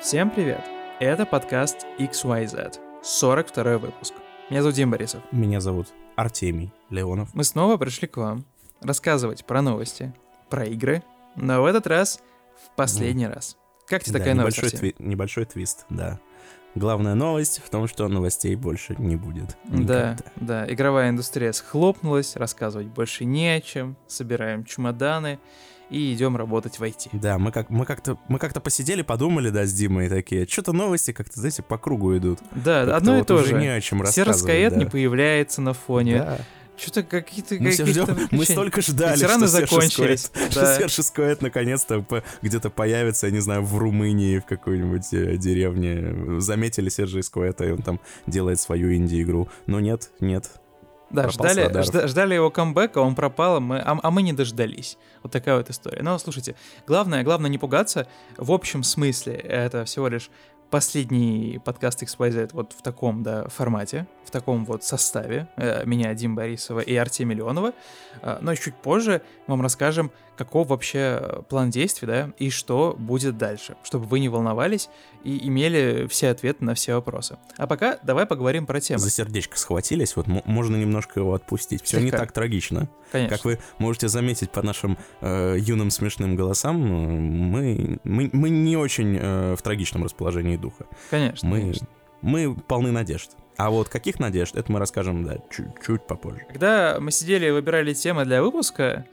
Всем привет! Это подкаст XYZ, 42 выпуск. Меня зовут Дим Борисов. Меня зовут Артемий Леонов. Мы снова пришли к вам рассказывать про новости, про игры, но в этот раз в последний mm. раз. Как тебе да, такая небольшой новость? Тви- небольшой твист, да. Главная новость в том, что новостей больше не будет. Да, Никогда. да, игровая индустрия схлопнулась, рассказывать больше не о чем, собираем чемоданы и идем работать в IT. Да, мы, как, мы, как-то, мы как-то посидели, подумали, да, с Димой такие, что-то новости как-то, знаете, по кругу идут. Да, Как-то одно и вот то же. не о чем Серый рассказывать, Скаэт да. не появляется на фоне. Да. Что-то какие-то Мы все ждем, мы столько ждали, Ветераны что закончились. Что да. Серж Скоэт наконец-то по- где-то появится, я не знаю, в Румынии, в какой-нибудь э, деревне. Заметили Сержа Скоэта, и он там делает свою инди-игру. Но нет, нет. Да, ждали, жда- ждали его камбэка, он пропал, а мы, а, а мы не дождались. Вот такая вот история. Но слушайте, главное, главное не пугаться. В общем смысле это всего лишь последний подкаст XYZ вот в таком, да, формате, в таком вот составе. Э, Меня, Дим Борисова и Артемия Леонова. Э, Но чуть позже мы вам расскажем, каков вообще план действий, да, и что будет дальше, чтобы вы не волновались и имели все ответы на все вопросы. А пока давай поговорим про тему. За сердечко схватились, вот мо- можно немножко его отпустить. Все не так трагично. Конечно. Как вы можете заметить по нашим э, юным смешным голосам, мы, мы, мы не очень э, в трагичном расположении духа. Конечно, Мы, конечно. мы полны надежд. А вот каких надежд, это мы расскажем, да, чуть-чуть попозже. Когда мы сидели и выбирали темы для выпуска,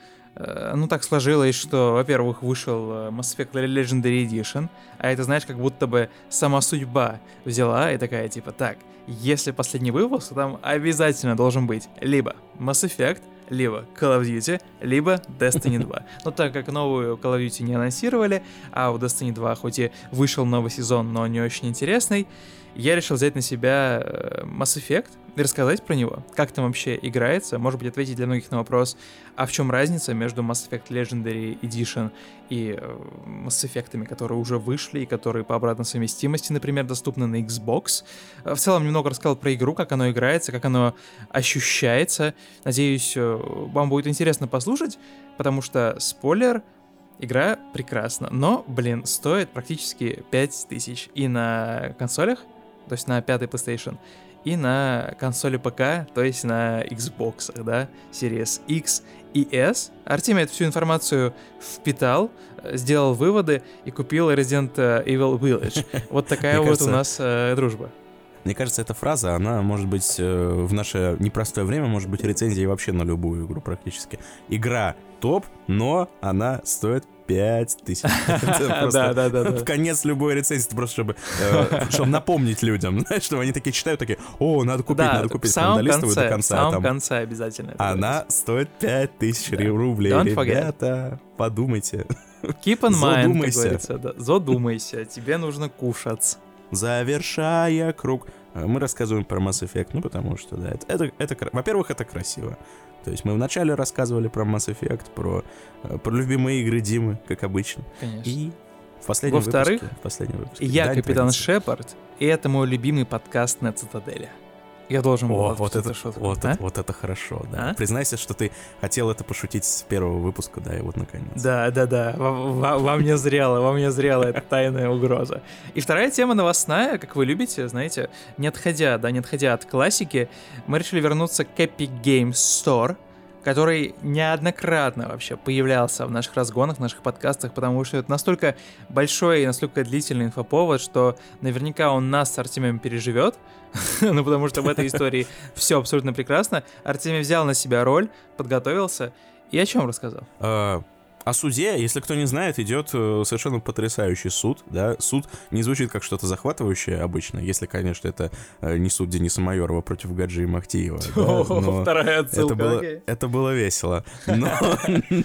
ну так сложилось, что, во-первых, вышел э, Mass Effect Legendary Edition, а это, знаешь, как будто бы сама судьба взяла и такая, типа, так, если последний выпуск, то там обязательно должен быть либо Mass Effect, либо Call of Duty, либо Destiny 2. Но так как новую Call of Duty не анонсировали, а у Destiny 2 хоть и вышел новый сезон, но не очень интересный, я решил взять на себя э, Mass Effect и рассказать про него, как там вообще играется, может быть, ответить для многих на вопрос, а в чем разница между Mass Effect Legendary Edition и э, Mass Effect, которые уже вышли и которые по обратной совместимости, например, доступны на Xbox. Э, В целом немного рассказал про игру, как оно играется, как оно ощущается. Надеюсь, вам будет интересно послушать, потому что, спойлер, Игра прекрасна, но, блин, стоит практически 5000 и на консолях, то есть на пятой PlayStation, и на консоли ПК, то есть на Xbox, да, Series X и S. Артемий эту всю информацию впитал, сделал выводы и купил Resident Evil Village. Вот такая вот у нас э, дружба. Мне кажется, эта фраза, она может быть э, в наше непростое время, может быть рецензией вообще на любую игру практически. Игра топ, но она стоит 5 тысяч. Да, да, да, В конец любой рецензии, просто чтобы, э, чтобы напомнить людям, чтобы они такие читают, такие, о, надо купить, надо купить, долистывают до конце, в конца. самом конце обязательно. Она стоит 5 тысяч рублей. Ребята, подумайте. Keep in mind, как говорится. Задумайся, тебе нужно кушать. Завершая круг. Э, Мы рассказываем про Mass Effect, ну потому что, да, это, это, это во-первых, это красиво. То есть мы вначале рассказывали про Mass Effect, про, э, про любимые игры Димы, как обычно. Конечно. И в последнем Во-вторых, выпуске... В последнем выпуске. Я дань Капитан. Шепард, и это мой любимый подкаст на Цитадели. Я должен был О, вот это, шутку. вот, А? это, вот это хорошо, да. А? Признайся, что ты хотел это пошутить с первого выпуска, да, и вот наконец. Да, да, да. Во, во- во мне зрела, во мне зрела эта тайная угроза. И вторая тема новостная, как вы любите, знаете, не отходя, да, не отходя от классики, мы решили вернуться к Epic Games Store, который неоднократно вообще появлялся в наших разгонах, в наших подкастах, потому что это настолько большой и настолько длительный инфоповод, что наверняка он нас с Артемием переживет, ну потому что в этой истории все абсолютно прекрасно. Артемий взял на себя роль, подготовился и о чем рассказал? О суде, если кто не знает, идет э, совершенно потрясающий суд, да. Суд не звучит как что-то захватывающее обычно, если, конечно, это э, не суд Дениса Майорова против Гаджи и Махтиева. да, Вторая Это отсылка, было, это было весело. Но,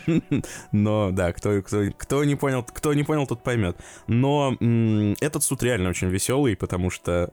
но да, кто, кто, кто не понял, кто не понял, тот поймет. Но этот суд реально очень веселый, потому что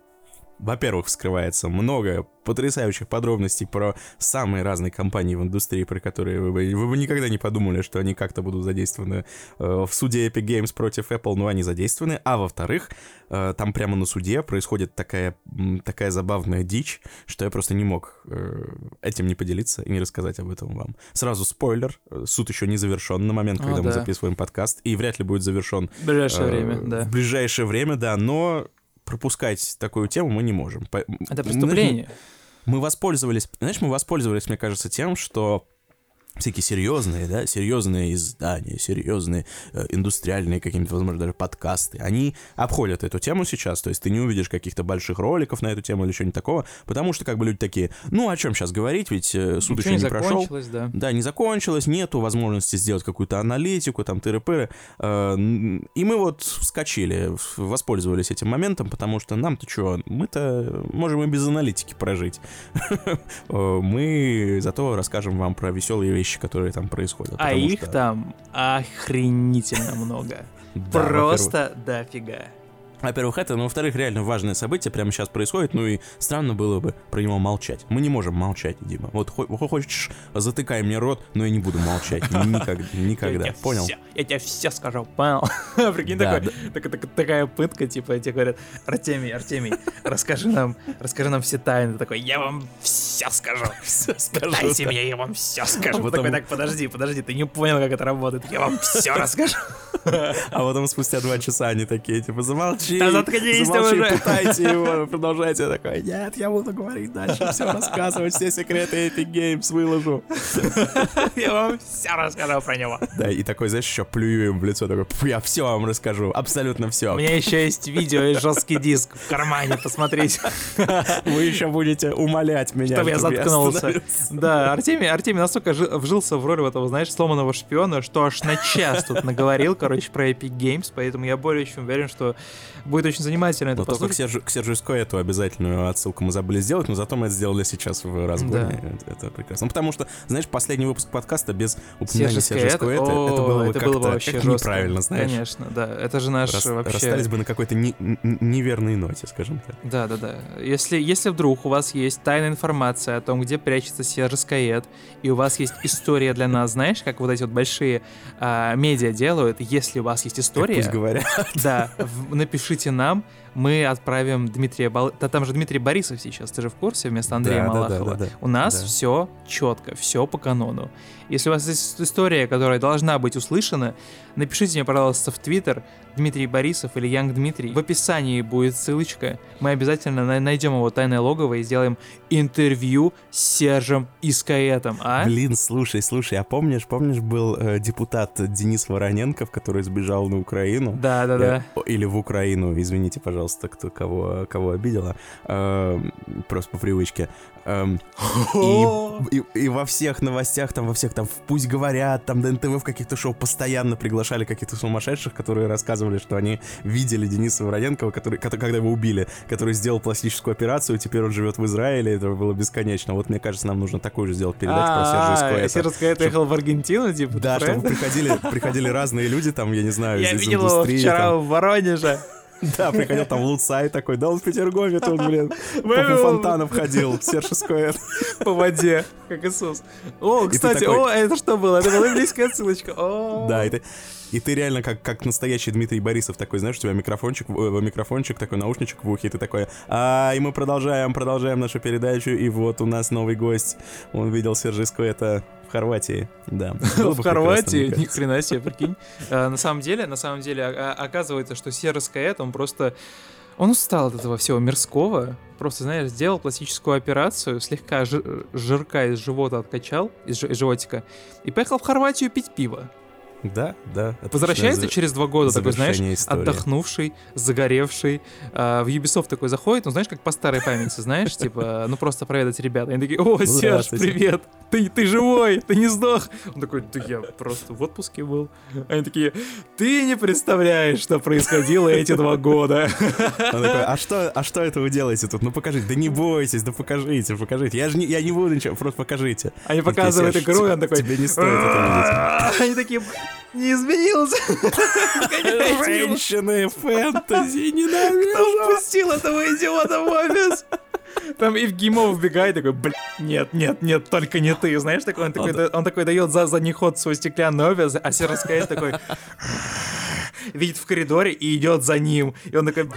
во-первых, вскрывается много потрясающих подробностей про самые разные компании в индустрии, про которые вы бы, вы бы никогда не подумали, что они как-то будут задействованы э, в суде Epic Games против Apple, но они задействованы. А во-вторых, э, там прямо на суде происходит такая, такая забавная дичь, что я просто не мог э, этим не поделиться и не рассказать об этом вам. Сразу спойлер, суд еще не завершен на момент, когда О, мы записываем подкаст, и вряд ли будет завершен... В ближайшее э, время, да. В ближайшее время, да, но пропускать такую тему мы не можем. Это преступление. Мы воспользовались, знаешь, мы воспользовались, мне кажется, тем, что всякие серьезные, да, серьезные издания, серьезные э, индустриальные какие-нибудь, возможно, даже подкасты, они обходят эту тему сейчас, то есть ты не увидишь каких-то больших роликов на эту тему или что-нибудь такого, потому что как бы люди такие, ну, о чем сейчас говорить, ведь э, суд Ничего еще не, не прошел. Да. да, не закончилось, нету возможности сделать какую-то аналитику, там, тыры-пыры, э, и мы вот вскочили, воспользовались этим моментом, потому что нам-то что, мы-то можем и без аналитики прожить. Э, мы зато расскажем вам про веселые вещи, которые там происходят. А их что... там охренительно много. Просто дофига. Во-первых, это, но во-вторых, реально важное событие прямо сейчас происходит, ну и странно было бы про него молчать. Мы не можем молчать, Дима. Вот хочешь, затыкай мне рот, но я не буду молчать. Никогда. никогда. Понял? я тебе все скажу, понял? Прикинь, такая пытка, типа, тебе говорят, Артемий, Артемий, расскажи нам, расскажи нам все тайны. такой, я вам все скажу. Все скажу. Дайте мне, я вам все скажу. Вот такой, так, подожди, подожди, ты не понял, как это работает. Я вам все расскажу. А потом спустя два часа они такие, типа, замолчи да заткнись замолчи, уже. пытайте его, продолжайте. Я такой, нет, я буду говорить дальше, все рассказывать, все секреты Epic Games выложу. Я вам все расскажу про него. Да, и такой, знаешь, еще плюю им в лицо, такой, я все вам расскажу, абсолютно все. У меня еще есть видео и жесткий диск в кармане, посмотрите. Вы еще будете умолять меня, чтобы я заткнулся. Да, Артемий, Артемий настолько вжился в роль этого, знаешь, сломанного шпиона, что аж на час тут наговорил, короче, про Epic Games, поэтому я более чем уверен, что будет очень занимательно это к Сержу, к Сержу эту обязательную отсылку мы забыли сделать, но зато мы это сделали сейчас в разгоне. Да. Это, это прекрасно. Ну, потому что, знаешь, последний выпуск подкаста без упоминания Сержа это, это, это было бы как-то вообще как неправильно, знаешь. Конечно, да. Это же наш Рас, вообще... Расстались бы на какой-то не, неверной ноте, скажем так. Да, да, да. Если, если вдруг у вас есть тайная информация о том, где прячется Серж Скает, и у вас есть история для нас, знаешь, как вот эти вот большие а, медиа делают, если у вас есть история... Как пусть говорят. Да, в, напишите нам, мы отправим Дмитрия Бал... Да там же Дмитрий Борисов сейчас, ты же в курсе, вместо Андрея да, Малахова. Да, да, да, да. У нас да. все четко, все по канону. Если у вас есть история, которая должна быть услышана, напишите мне, пожалуйста, в Твиттер Дмитрий Борисов или Янг Дмитрий. В описании будет ссылочка. Мы обязательно найдем его тайное логово и сделаем интервью с Сержем Искаэтом, а? Блин, слушай, слушай, а помнишь, помнишь, был э, депутат Денис Вороненков, который сбежал на Украину? Да, да, да. Э, или в Украину, извините, пожалуйста, кто кого, кого обидела. Э, просто по привычке. Эм, и, и, и во всех новостях, там, во всех, там, пусть говорят, там, ДНТВ в каких-то шоу постоянно приглашали каких-то сумасшедших, которые рассказывали, что они видели Дениса Вороненкова, который, когда его убили, который сделал пластическую операцию, теперь он живет в Израиле, это было бесконечно. Вот, мне кажется, нам нужно такую же сделать передачу про Сержа Скоэта. Сержа ехал в Аргентину, типа? Да, чтобы приходили, приходили разные люди, там, я не знаю, из индустрии. Я видел его вчера в Воронеже. Да, приходил там Луцай такой, да он в Петергове тут, блин, по фонтанов ходил, Серж Сквер. По воде, как Иисус. О, кстати, о, это что было? Это была близкая ссылочка. Да, и ты, и ты реально как, как настоящий Дмитрий Борисов такой, знаешь, у тебя микрофончик, э, микрофончик такой, наушничек в ухе, и ты такой, а, и мы продолжаем, продолжаем нашу передачу, и вот у нас новый гость, он видел Сержиску, это в Хорватии, да. В Хорватии? Ни хрена себе, прикинь. А, на самом деле, на самом деле, оказывается, что Серж Каэт, он просто... Он устал от этого всего мирского, просто, знаешь, сделал пластическую операцию, слегка жирка из живота откачал, из, из животика, и поехал в Хорватию пить пиво. Да, да. Возвращается через два года, такой, знаешь, истории. отдохнувший, загоревший. А, в Ubisoft такой заходит, ну, знаешь, как по старой памяти, знаешь, типа, ну, просто проведать ребята. Они такие, о, Серж, привет, ты, ты живой, ты не сдох. Он такой, да я просто в отпуске был. Они такие, ты не представляешь, что происходило эти два года. Он такой, а что, а что это вы делаете тут? Ну, покажите. Да не бойтесь, да покажите, покажите. Я же не, я не буду ничего, просто покажите. Они показывают игру, и он такой... Тебе не стоит это видеть. Они такие, не изменился. Женщины фэнтези ненавижу. Кто впустил этого идиота в офис? Там Евгимов вбегает такой, блин, нет, нет, нет, только не ты. Знаешь, такой, он, такой, он такой дает за задний ход свой стеклянный офис, а Сераскайт такой видит в коридоре и идет за ним. И он такой,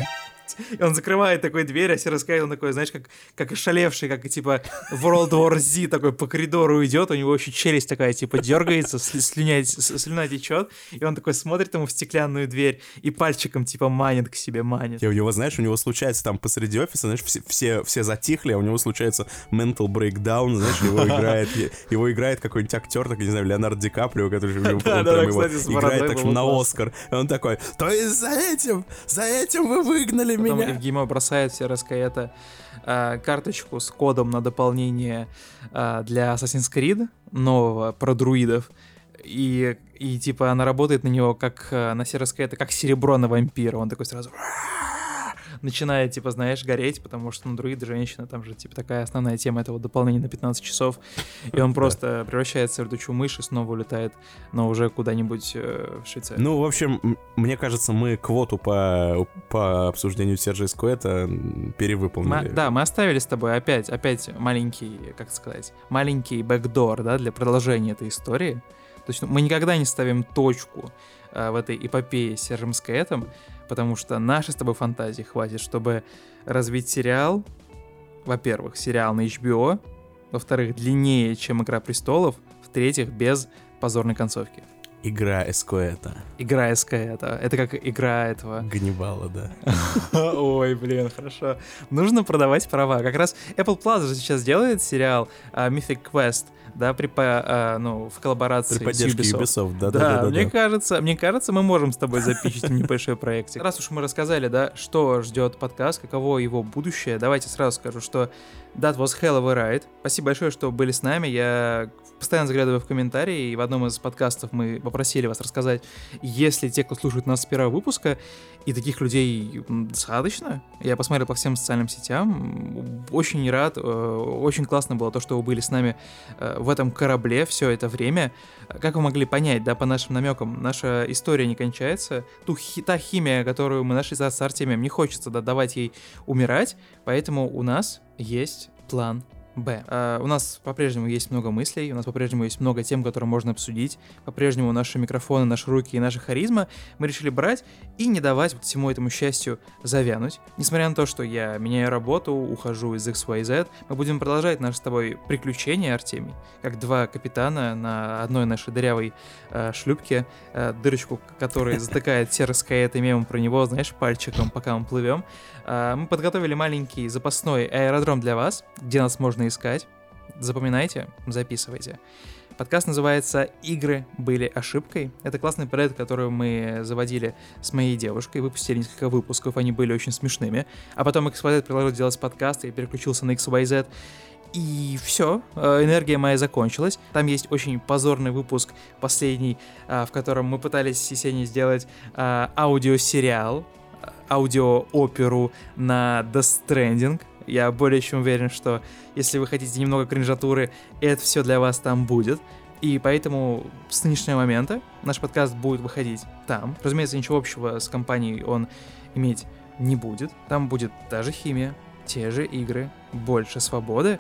и он закрывает такой дверь, а он такой, знаешь, как, как ошалевший, как типа World War Z такой по коридору идет, у него еще челюсть такая, типа, дергается, слюня, слюна течет, и он такой смотрит ему в стеклянную дверь и пальчиком, типа, манит к себе, манит. И у него, знаешь, у него случается там посреди офиса, знаешь, все, все, все затихли, а у него случается mental breakdown, знаешь, его играет, его играет какой-нибудь актер, так, не знаю, Леонард Ди Каприо, который его играет так на Оскар. И он такой, то есть за этим, за этим вы выгнали Потом меня. Евгима бросает все это э, карточку с кодом на дополнение э, для Assassin's Creed нового про друидов. И, и типа она работает на него как э, на Сероска это как серебро на вампира. Он такой сразу начинает, типа, знаешь, гореть, потому что, ну, друид, женщина, там же, типа, такая основная тема этого дополнения на 15 часов, и он просто превращается в летучую мышь и снова улетает, но уже куда-нибудь э, в Швейцарию. Ну, в общем, мне кажется, мы квоту по, по обсуждению Сержа Скуэта перевыполнили. Мы, да, мы оставили с тобой опять, опять маленький, как сказать, маленький бэкдор, да, для продолжения этой истории. То есть ну, мы никогда не ставим точку э, в этой эпопее с Сержем Скаэтом, потому что нашей с тобой фантазии хватит, чтобы развить сериал, во-первых, сериал на HBO, во-вторых, длиннее, чем «Игра престолов», в-третьих, без позорной концовки. Игра Эскоэта. Игра Эскоэта. Это как игра этого... Ганнибала, да. Ой, блин, хорошо. Нужно продавать права. Как раз Apple же сейчас делает сериал uh, Mythic Quest — да, при, а, ну, в коллаборации при поддержке с Ubisoft. Ubisoft да, да, да, да, да, мне да. кажется, мне кажется, мы можем с тобой запичить небольшой проектик. Раз уж мы рассказали, да, что ждет подкаст, каково его будущее, давайте сразу скажу, что That was hell of a ride. Спасибо большое, что были с нами. Я постоянно заглядываю в комментарии, и в одном из подкастов мы попросили вас рассказать, если те, кто слушает нас с первого выпуска, и таких людей достаточно. Я посмотрел по всем социальным сетям. Очень рад. Э, очень классно было то, что вы были с нами э, в этом корабле все это время. Как вы могли понять, да, по нашим намекам, наша история не кончается. Ту, хи, та химия, которую мы нашли с Артемием, не хочется да, давать ей умирать. Поэтому у нас есть план Б. Uh, у нас по-прежнему есть много мыслей, у нас по-прежнему есть много тем, которые можно обсудить. По-прежнему наши микрофоны, наши руки и наша харизма мы решили брать и не давать вот всему этому счастью завянуть. Несмотря на то, что я меняю работу, ухожу из XYZ, мы будем продолжать наши с тобой приключения, Артемий, как два капитана на одной нашей дырявой uh, шлюпке, uh, дырочку, которая затыкает серый и мемом про него, знаешь, пальчиком, пока мы плывем. Мы подготовили маленький запасной аэродром для вас, где нас можно нужно искать. Запоминайте, записывайте. Подкаст называется «Игры были ошибкой». Это классный проект, который мы заводили с моей девушкой, выпустили несколько выпусков, они были очень смешными. А потом XYZ предложил делать подкаст, я переключился на XYZ. И все, э, энергия моя закончилась. Там есть очень позорный выпуск, последний, э, в котором мы пытались с Есенией сделать э, аудиосериал, аудиооперу на Death Stranding. Я более чем уверен, что если вы хотите немного кринжатуры, это все для вас там будет. И поэтому с нынешнего момента наш подкаст будет выходить там. Разумеется, ничего общего с компанией он иметь не будет. Там будет та же химия, те же игры, больше свободы.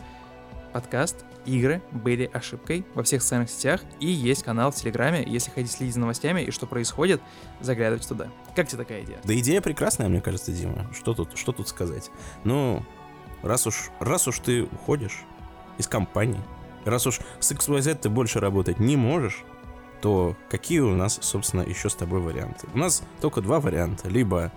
Подкаст «Игры были ошибкой» во всех социальных сетях и есть канал в Телеграме. Если хотите следить за новостями и что происходит, заглядывайте туда. Как тебе такая идея? Да идея прекрасная, мне кажется, Дима. Что тут, что тут сказать? Ну, раз уж, раз уж ты уходишь из компании, раз уж с XYZ ты больше работать не можешь, то какие у нас, собственно, еще с тобой варианты? У нас только два варианта. Либо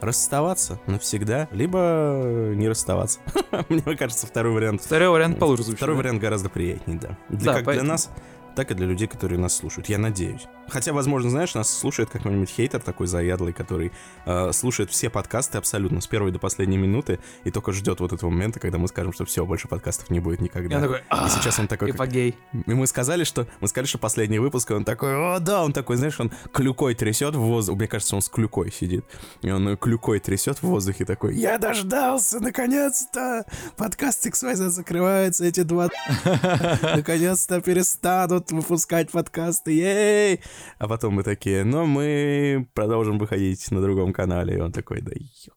расставаться навсегда, либо не расставаться. Мне кажется, второй вариант... Второй вариант получше звучит. Второй вариант гораздо приятнее, да. Для, да, как поэтому... для нас, так и для людей, которые нас слушают. Я надеюсь. Хотя, возможно, знаешь, нас слушает какой-нибудь хейтер такой заядлый, который э, слушает все подкасты абсолютно с первой до последней минуты и только ждет вот этого момента, когда мы скажем, что все, больше подкастов не будет никогда. И, такой, и сейчас он такой... Эпогей. Как... И мы сказали, что мы сказали, что последний выпуск, и он такой, о, да, он такой, знаешь, он клюкой трясет в воздухе. Мне кажется, он с клюкой сидит. И он клюкой трясет в воздухе такой, я дождался, наконец-то! Подкаст XYZ закрывается, эти два наконец-то перестанут будут выпускать подкасты, ей! А потом мы такие, но мы продолжим выходить на другом канале. И он такой, да ё.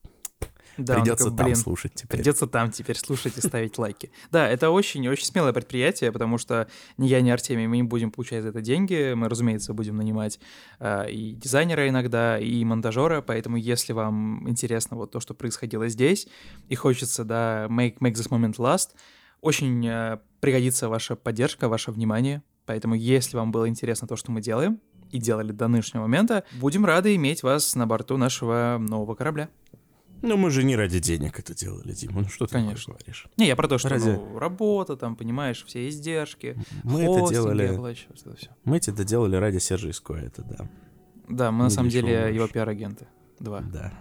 Да, Придется такой, там «Блин, слушать теперь. Придется там теперь слушать и ставить лайки. Да, это очень-очень смелое предприятие, потому что ни я, ни Артемий, мы не будем получать за это деньги. Мы, разумеется, будем нанимать э, и дизайнера иногда, и монтажера. Поэтому, если вам интересно вот то, что происходило здесь, и хочется, да, make, make this moment last, очень э, пригодится ваша поддержка, ваше внимание. Поэтому, если вам было интересно то, что мы делаем, и делали до нынешнего момента, будем рады иметь вас на борту нашего нового корабля. Ну, мы же не ради денег это делали, Дима. Ну, что ты Конечно. говоришь? Не, я про то, что Ради- ну, работа, там, понимаешь, все издержки, Мы это делали... это всё. Мы это делали ради Сержа Искоя, это да. Да, мы на Не самом деле дешёво его пиар-агенты. Два. Да,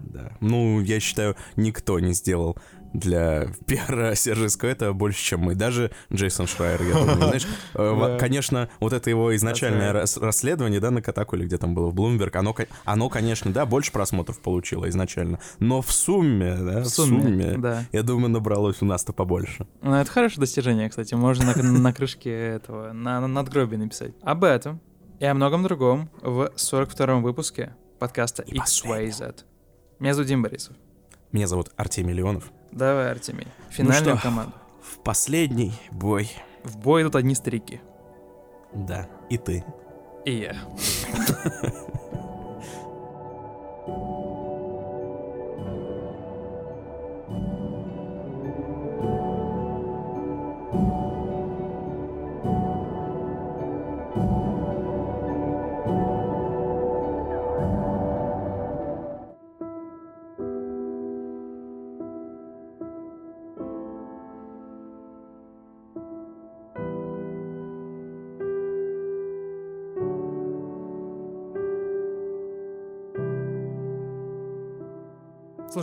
да. Ну, я считаю, никто не сделал для пиара Сержа Искоэта больше, чем мы. Даже Джейсон Шрайер, я думаю. Знаешь, э, конечно, вот это его изначальное расследование, да, на Катаку или где там было, в Блумберг, оно, ко- оно, конечно, да, больше просмотров получило изначально. Но в сумме, да, В сумме, да. я думаю, набралось у нас-то побольше. Ну, это хорошее достижение, кстати. Можно на, на крышке этого, на, на надгробии написать. Об этом и о многом другом в 42-м выпуске подкаста XYZ. Меня зовут Дим Борисов. Меня зовут Артемий Леонов. Давай, Артемий, финальную что? команду. В последний бой, В бой идут одни старики. да, и ты. И я.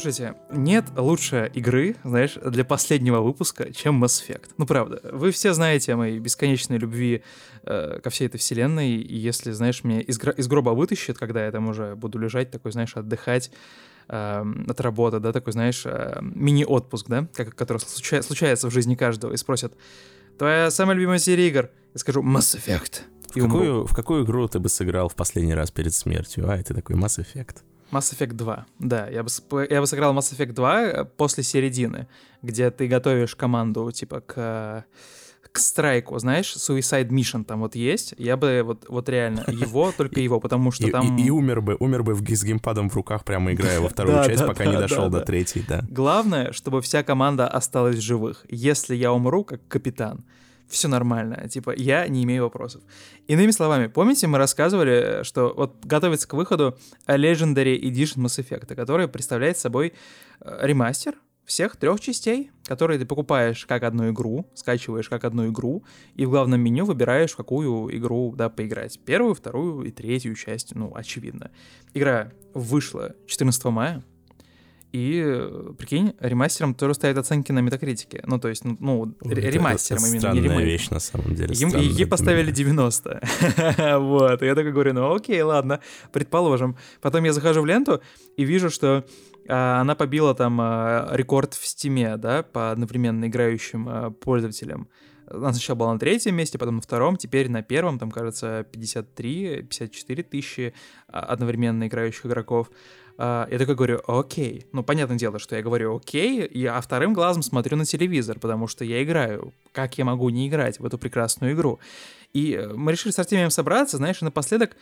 Слушайте, нет лучше игры, знаешь, для последнего выпуска, чем Mass Effect. Ну, правда. Вы все знаете о моей бесконечной любви э, ко всей этой вселенной, и если, знаешь, меня из, гро- из гроба вытащит, когда я там уже буду лежать, такой, знаешь, отдыхать эм, от работы, да, такой, знаешь, э, мини-отпуск, да, как, который случа- случается в жизни каждого, и спросят, твоя самая любимая серия игр? Я скажу, Mass Effect. В И умру. какую, в какую игру ты бы сыграл в последний раз перед смертью? А, это такой Mass Effect. Mass Effect 2, да. Я бы, я бы сыграл Mass Effect 2 э, после середины, где ты готовишь команду, типа, к, к страйку, знаешь, Suicide Mission там вот есть. Я бы вот, вот реально его, только его, потому что там... и- и умер бы, умер бы в- с геймпадом в руках, прямо играя во вторую Да, часть, да, пока да, не дошел до третьей, да. Главное, чтобы вся команда осталась в живых. Если я умру как капитан, все нормально. Типа, я не имею вопросов. Иными словами, помните, мы рассказывали, что вот готовится к выходу Legendary Edition Mass Effect, который представляет собой э, ремастер всех трех частей, которые ты покупаешь как одну игру, скачиваешь как одну игру, и в главном меню выбираешь, какую игру, да, поиграть. Первую, вторую и третью часть, ну, очевидно. Игра вышла 14 мая, и, э, прикинь, ремастером тоже ставят оценки на метакритике. Ну, то есть, ну, ну, ре- это- ремастером это именно, не ремейком. вещь, на самом деле. Им, ей поставили меня. 90. вот. И я такой говорю, ну окей, ладно, предположим. Потом я захожу в ленту и вижу, что а, она побила там а, рекорд в стиме, да, по одновременно играющим а, пользователям. Она сначала была на третьем месте, потом на втором, теперь на первом, там, кажется, 53-54 тысячи а, одновременно играющих игроков. А, Я такой говорю, окей. Ну, понятное дело, что я говорю окей, и, а вторым глазом смотрю на телевизор, потому что я играю. Как я могу не играть в эту прекрасную игру? И э, мы решили с Артемием собраться, знаешь, и напоследок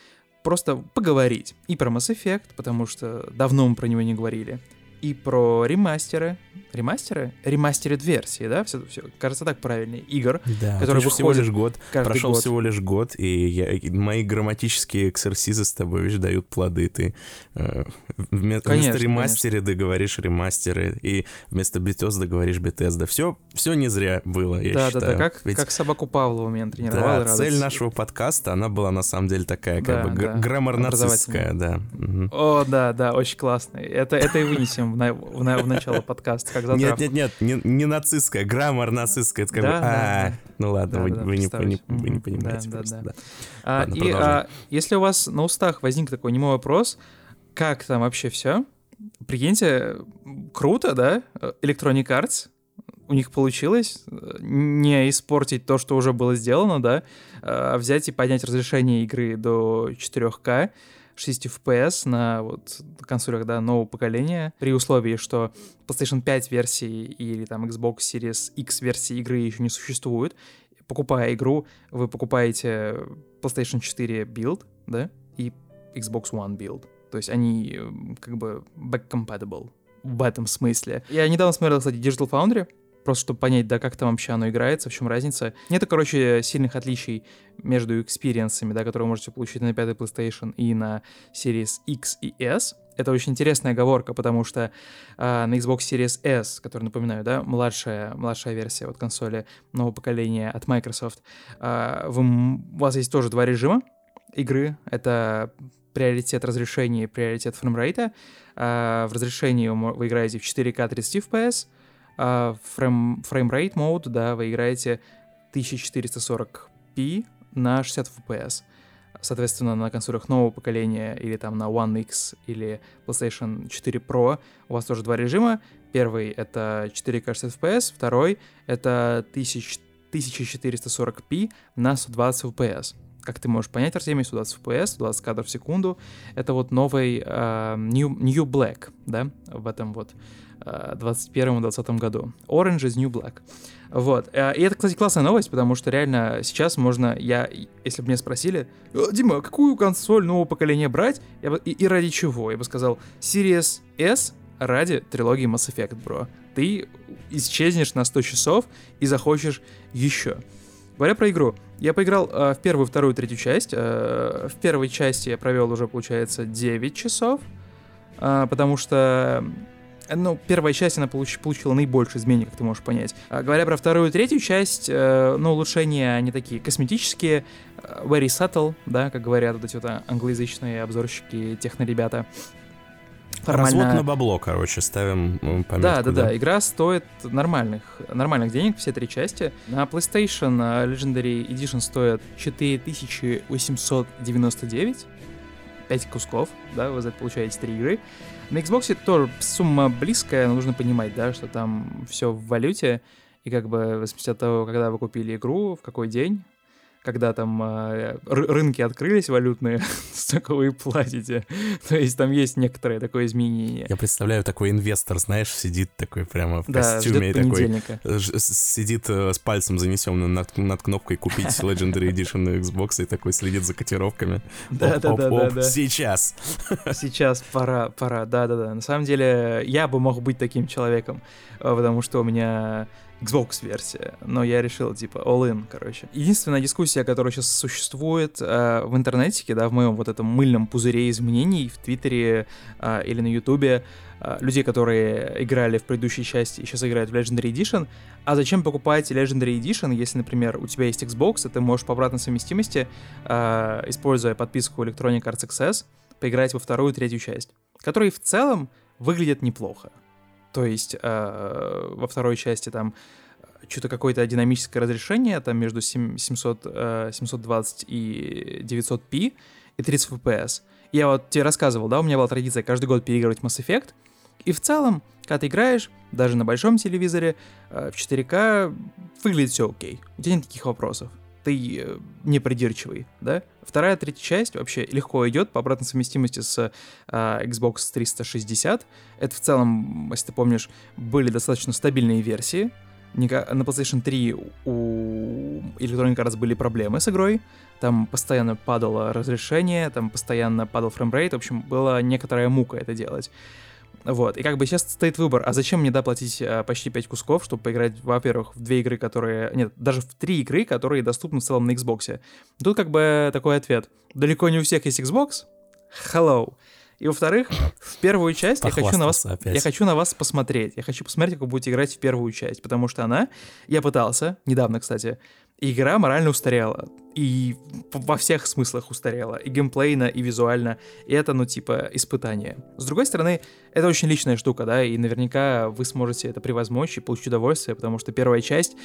просто поговорить. И про Mass Effect, потому что давно мы про него не говорили. И про ремастеры. Ремастеры?Ремастеред версии, да? Все, все, кажется, так правильнее. Игр, Да, который прошел всего лишь год. Прошел год. всего лишь год, и, я, и мои грамматические эксерсизы с тобой, видишь, дают плоды. Ты э, вме- Конечно, вместо ремастеры говоришь ремастеры, и вместо Bethesda говоришь Bethesda. Все, все не зря было, я да, считаю. да, да, как, Ведь- как собаку Павлова меня тренировал. да, цель нашего подкаста, она была на самом деле такая, как Да, бы да, граммар-нацистская, да. Мгм. О, да, да, очень классно. Это, это и вынесем в, на- в на- в начало подкаста, как Нет, затравку. нет, нет, не, не нацистская, граммар нацистская. Это как Да, бы, да, а, да. ну ладно, Да, вы, да, вы не, представить. пони- вы не понимаете Да, да, просто, да. да. А, Ладно, и продолжай. а, если у вас на устах возник такой немой вопрос, как там вообще все? Прикиньте, круто, да? Electronic Arts, у них получилось не испортить то, что уже было сделано, да, а взять и поднять разрешение игры до 4К, 60 FPS на вот консолях, да, нового поколения, при условии, что PlayStation 5 версии или там Xbox Series X версии игры еще не существует. Покупая игру, вы покупаете PlayStation 4 build, да, и Xbox One build. То есть они э, как бы back-compatible в этом смысле. Я недавно смотрел, кстати, Digital Foundry, просто чтобы понять, да, как там вообще оно играется, в чем разница. Нету, короче, сильных отличий между experience ами, да, которые вы можете получить на пятой PlayStation и на Series X и S. Это очень интересная оговорка, потому что э, на Xbox Series S, который, напоминаю, да, младшая, младшая версия вот консоли нового поколения от Microsoft, э, вы, у вас есть тоже два режима игры. Это приоритет разрешения и приоритет framerate а. Э, в разрешении вы играете в 4К 30 FPS, а frame, framerate mode, да, вы играете 1440p на 60 fps. Соответственно, на консолях нового поколения или там на One X или PlayStation 4 Pro у вас тоже два режима. Первый — это 4К 60 FPS, второй — это 1000, 1440p на 120 FPS. Как ты можешь понять, Артемий, 120 FPS, 120 кадров в секунду — это вот новый uh, New, New Black, да, в этом вот 2021-2020 году. Orange is New Black. Вот. Э, и это, кстати, классная новость, потому что реально сейчас можно, я, если бы меня спросили, «Э, Дима, какую консоль нового поколения брать, я бы, и, и ради чего? Я бы сказал, Series S ради трилогии Mass Effect, бро. Ты исчезнешь на 100 часов и захочешь еще. Говоря про игру, я поиграл э, в первую, вторую, третью часть. Э, в первой части я провел уже, получается, 9 часов, э, потому что ну, первая часть, она получ, получила наибольшее изменение, как ты можешь понять. А, говоря про вторую и третью часть, э, ну, улучшения, они такие косметические, э, very subtle, да, как говорят вот эти вот англоязычные обзорщики, техно-ребята. Формально... Развод на бабло, короче, ставим ну, пометку. Да, да, да, да. Игра стоит нормальных, нормальных денег, все три части. На PlayStation э, Legendary Edition стоит 4899. 5 кусков, да, вы за это получаете 3 игры. На Xbox тоже сумма близкая, но нужно понимать, да, что там все в валюте, и как бы в зависимости от того, когда вы купили игру, в какой день, когда там э, рынки открылись валютные, столько вы и платите. То есть там есть некоторое такое изменение. Я представляю, такой инвестор, знаешь, сидит такой прямо в да, костюме и такой сидит э, с пальцем занесенным над, над кнопкой купить Legendary Edition на Xbox и такой следит за котировками. Да, да, да, да, да. Сейчас. Сейчас пора, пора, да, да, да. На самом деле я бы мог быть таким человеком, э, потому что у меня Xbox-версия, но я решил, типа, all-in, короче. Единственная дискуссия, которая сейчас существует э, в интернете, да, в моем вот этом мыльном пузыре изменений в Твиттере э, или на Ютубе, э, людей, которые играли в предыдущей части и сейчас играют в Legendary Edition, а зачем покупать Legendary Edition, если, например, у тебя есть Xbox, и ты можешь по обратной совместимости, э, используя подписку Electronic Arts Access, поиграть во вторую и третью часть, которые в целом выглядят неплохо. То есть э, во второй части там что-то какое-то динамическое разрешение, там между 700, э, 720 и 900p и 30 fps. Я вот тебе рассказывал, да, у меня была традиция каждый год переигрывать Mass Effect, и в целом, когда ты играешь, даже на большом телевизоре, э, в 4К, выглядит все окей. У тебя нет таких вопросов ты э, не придирчивый, да? Вторая, третья часть вообще легко идет по обратной совместимости с э, Xbox 360. Это в целом, если ты помнишь, были достаточно стабильные версии. На PlayStation 3 у Electronic Arts были проблемы с игрой. Там постоянно падало разрешение, там постоянно падал framerate. В общем, была некоторая мука это делать. Вот, и как бы сейчас стоит выбор, а зачем мне доплатить а, почти 5 кусков, чтобы поиграть, во-первых, в две игры, которые... Нет, даже в три игры, которые доступны в целом на Xbox. Тут как бы такой ответ. Далеко не у всех есть Xbox. Hello. И во-вторых, в первую часть я хочу, на вас, опять. я хочу на вас посмотреть. Я хочу посмотреть, как вы будете играть в первую часть, потому что она, я пытался, недавно, кстати, игра морально устарела. И во всех смыслах устарела. И геймплейно, и визуально. И это, ну, типа, испытание. С другой стороны, это очень личная штука, да, и наверняка вы сможете это превозмочь и получить удовольствие, потому что первая часть,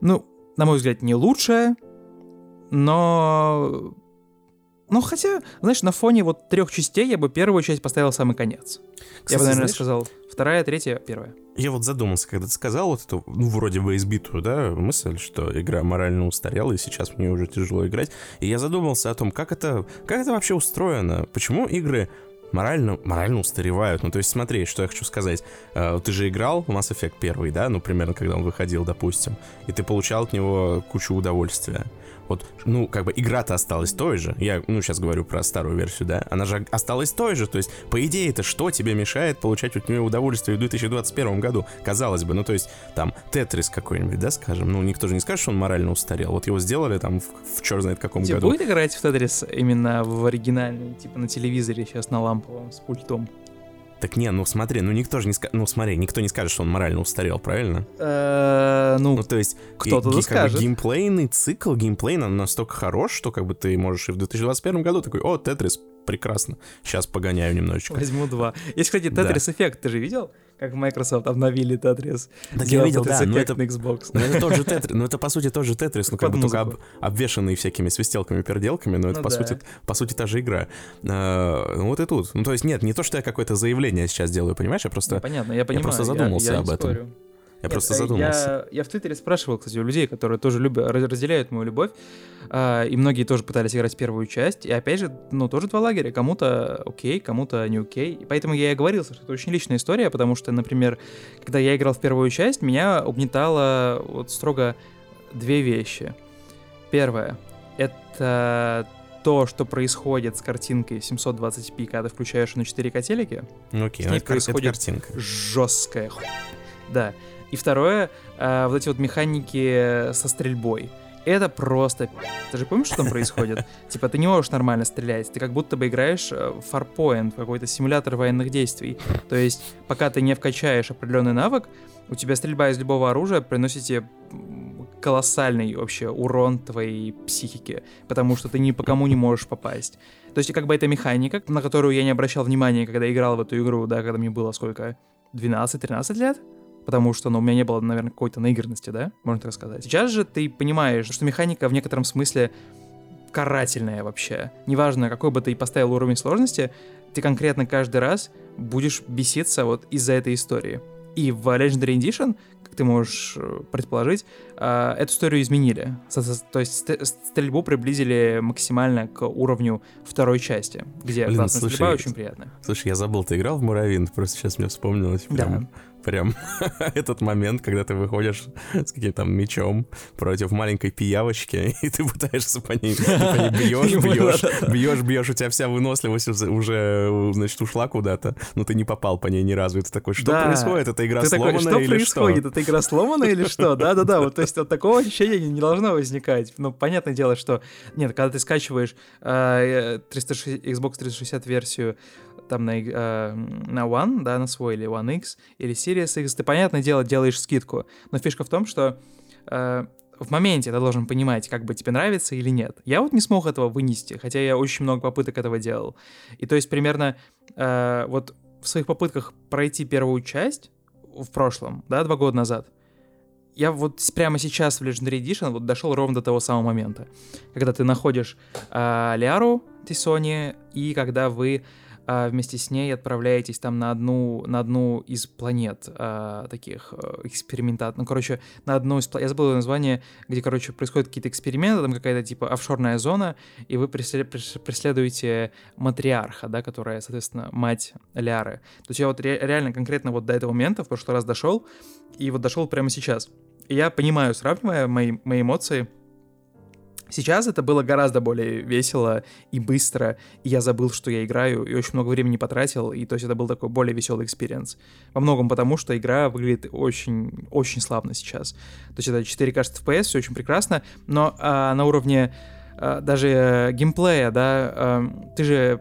ну, на мой взгляд, не лучшая, но Ну, хотя, знаешь, на фоне вот трех частей я бы первую часть поставил в самый конец. Кстати, я бы, наверное, знаешь, сказал вторая, третья, первая. Я вот задумался, когда ты сказал вот эту, ну, вроде бы избитую, да, мысль, что игра морально устарела, и сейчас мне уже тяжело играть. И я задумался о том, как это, как это вообще устроено, почему игры морально, морально устаревают. Ну, то есть, смотри, что я хочу сказать. Э, Ты же играл в Mass Effect 1, да? Ну, примерно, когда он выходил, допустим. И ты получал от него кучу удовольствия. Вот, ну, как бы игра-то осталась той же. Я, ну, сейчас говорю про старую версию, да? Она же осталась той же. То есть, по идее, это что тебе мешает получать от нее удовольствие в 2021 году? Казалось бы, ну, то есть, там, Тетрис какой-нибудь, да, скажем? Ну, никто же не скажет, что он морально устарел. Вот его сделали там в, в черт знает каком Тебе году. будет играть в Тетрис именно в оригинальный, типа на телевизоре сейчас на ламповом с пультом? Так не, ну смотри, ну никто же не скажет, ну смотри, никто не скажет, что он морально устарел, правильно? Э, Ну, Ну, то есть, кто-то и- как бы геймплейный цикл, геймплей он настолько хорош, что как бы ты можешь и в 2021 году такой, о, Тетрис, прекрасно, сейчас погоняю немножечко. возьму два. Есть, кстати. Тетрис эффект, ты же видел? Как Microsoft обновили Тетрис. Так я видел, Tetris да, но Effect это, Xbox. ну, это тот же Тетрис, ну это по сути тот же Тетрис, ну как Под бы только об- обвешанный всякими свистелками-переделками, но это Ну по, да. сути, по сути та же игра. А, ну вот и тут. Ну то есть нет, не то, что я какое-то заявление сейчас делаю, понимаешь, я просто, Понятно, я понимаю. просто задумался я об не этом. спорю. Я Нет, просто э, задумался. Я, я в Твиттере спрашивал, кстати, у людей, которые тоже любят, раз- разделяют мою любовь, а, и многие тоже пытались играть первую часть, и опять же, ну, тоже два лагеря, кому-то окей, кому-то не окей, и поэтому я и говорил, что это очень личная история, потому что, например, когда я играл в первую часть, меня угнетало вот строго две вещи. Первое — это то, что происходит с картинкой 720p, когда ты включаешь на 4К телеке, Ну окей, с ну, ней это, кар- это происходит картинка. жесткая ху... Да. И второе, а, вот эти вот механики со стрельбой. Это просто... Ты же помнишь, что там происходит? Типа, ты не можешь нормально стрелять. Ты как будто бы играешь э, в Farpoint, в какой-то симулятор военных действий. То есть, пока ты не вкачаешь определенный навык, у тебя стрельба из любого оружия приносит тебе колоссальный вообще урон твоей психике, потому что ты ни по кому не можешь попасть. То есть, как бы это механика, на которую я не обращал внимания, когда играл в эту игру, да, когда мне было сколько? 12-13 лет? Потому что, ну, у меня не было, наверное, какой-то наигранности, да, можно так сказать. Сейчас же ты понимаешь, что механика в некотором смысле карательная вообще. Неважно, какой бы ты поставил уровень сложности, ты конкретно каждый раз будешь беситься вот из-за этой истории. И в Legendary Edition, как ты можешь э, предположить, а, эту историю изменили. То есть ст- стрельбу приблизили максимально к уровню второй части, где Блин, классная слушай, стрельба очень приятная. Слушай, я забыл, ты играл в Муравин? Просто сейчас мне вспомнилось прям, прям этот момент, когда ты выходишь с каким-то там мечом против маленькой пиявочки, и ты пытаешься по ней, ты по ней бьешь, бьешь, бьешь, бьешь, у тебя вся выносливость уже, значит, ушла куда-то, но ты не попал по ней ни разу. И ты такой, что Да. происходит? Эта игра Ты такой, сломана что или происходит? Это игра сломана или что? Да-да-да, вот то есть вот такого ощущения не должно возникать. Ну, понятное дело, что... Нет, когда ты скачиваешь э, 360 Xbox 360 версию там на, э, на One, да, на свой, или One X, или Series X, ты, понятное дело, делаешь скидку. Но фишка в том, что э, в моменте ты должен понимать, как бы тебе нравится или нет. Я вот не смог этого вынести, хотя я очень много попыток этого делал. И то есть примерно э, вот в своих попытках пройти первую часть в прошлом, да, два года назад, я вот прямо сейчас в Legendary Edition вот дошел ровно до того самого момента, когда ты находишь а, Лиару Тисони, и когда вы а, вместе с ней отправляетесь там на одну, на одну из планет а, таких экспериментат, ну, короче, на одну из, я забыл название, где, короче, происходят какие-то эксперименты, там какая-то типа офшорная зона, и вы пресле- прес- преследуете матриарха, да, которая, соответственно, мать Ляры. То есть я вот ре- реально конкретно вот до этого момента в прошлый раз дошел, и вот дошел прямо сейчас. И я понимаю, сравнивая мои, мои эмоции, сейчас это было гораздо более весело и быстро, и я забыл, что я играю, и очень много времени потратил, и то есть это был такой более веселый experience. Во многом потому, что игра выглядит очень, очень славно сейчас. То есть это 4К FPS, все очень прекрасно, но а, на уровне а, даже э, геймплея, да, а, ты же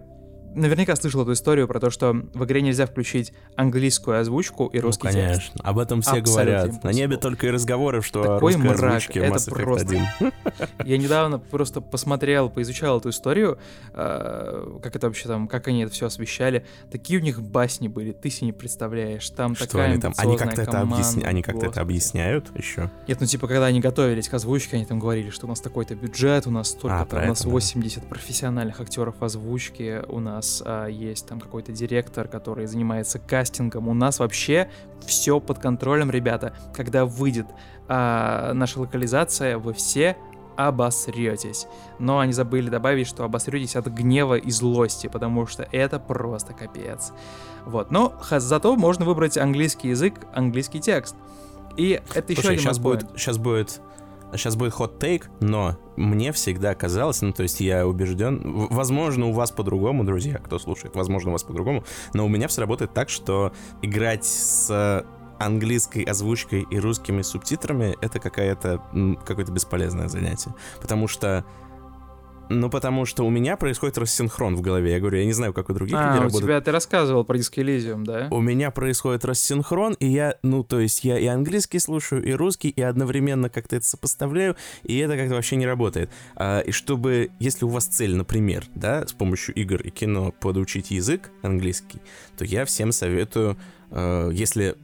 наверняка слышал эту историю про то, что в игре нельзя включить английскую озвучку и русский ну, конечно. текст. Об этом все Абсолютно говорят. impossible. На небе только и разговоры, что о Такой русской мрак, озвучке это Mass Effect просто- 1. Я недавно просто посмотрел, поизучал эту историю, э, как это вообще там, как они это все освещали. Такие у них басни были, ты себе не представляешь. Там Что такая они там? Они как-то это объясня... Они как-то это объясняют еще? Нет, ну типа, когда они готовились к озвучке, они там говорили, что у нас такой-то бюджет, у нас столько, А, там, у нас это, да. 80 профессиональных актеров озвучки, у нас а, есть там какой-то директор, который занимается кастингом, у нас вообще все под контролем, ребята. Когда выйдет а, наша локализация, вы все обосретесь. Но они забыли добавить, что обосретесь от гнева и злости, потому что это просто капец. Вот, но зато можно выбрать английский язык, английский текст. И это еще Слушай, один сейчас будет, сейчас будет, сейчас будет take, но мне всегда казалось, ну то есть я убежден, возможно у вас по-другому, друзья, кто слушает, возможно у вас по-другому, но у меня все работает так, что играть с английской озвучкой и русскими субтитрами это какая-то какое-то бесполезное занятие, потому что ну, потому что у меня происходит рассинхрон в голове. Я говорю, я не знаю, как у других людей А, у работает. тебя ты рассказывал про диск Elysium, да? У меня происходит рассинхрон, и я, ну, то есть я и английский слушаю, и русский, и одновременно как-то это сопоставляю, и это как-то вообще не работает. А, и чтобы, если у вас цель, например, да, с помощью игр и кино подучить язык английский, то я всем советую, э, если...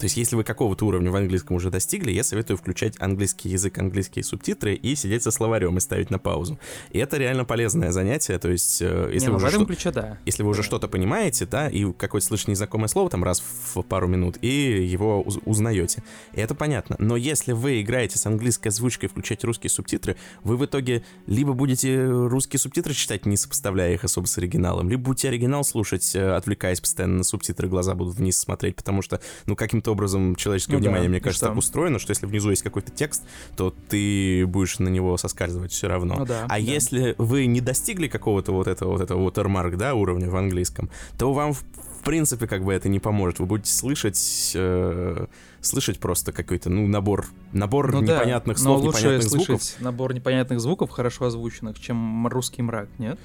То есть, если вы какого-то уровня в английском уже достигли, я советую включать английский язык, английские субтитры и сидеть со словарем и ставить на паузу. И это реально полезное занятие, то есть, э, если не, ну, вы уже что- ключе да. если вы уже Да. что-то понимаете, да, и какое-то слышите незнакомое слово там раз в пару минут, и его уз- узнаете. И это понятно. Но если вы играете с английской озвучкой и включаете русские субтитры, вы в итоге либо будете русские субтитры читать, не сопоставляя их особо с оригиналом, либо будете оригинал слушать, э, отвлекаясь постоянно на субтитры, глаза будут вниз смотреть, потому что, ну, каким-то образом человеческое Ну да, внимание, мне и кажется, так устроено, что если внизу есть какой-то текст, то ты будешь на него соскальзывать все равно. Ну да. А да. если вы не достигли какого-то вот этого вот этого watermark, да, уровня в английском, то вам в, в принципе как бы это не поможет. Вы будете слышать э, слышать просто какой-то ну набор набор Ну да, непонятных но слов, лучше непонятных слышать звуков. набор непонятных звуков, хорошо озвученных, чем русский мрак, нет?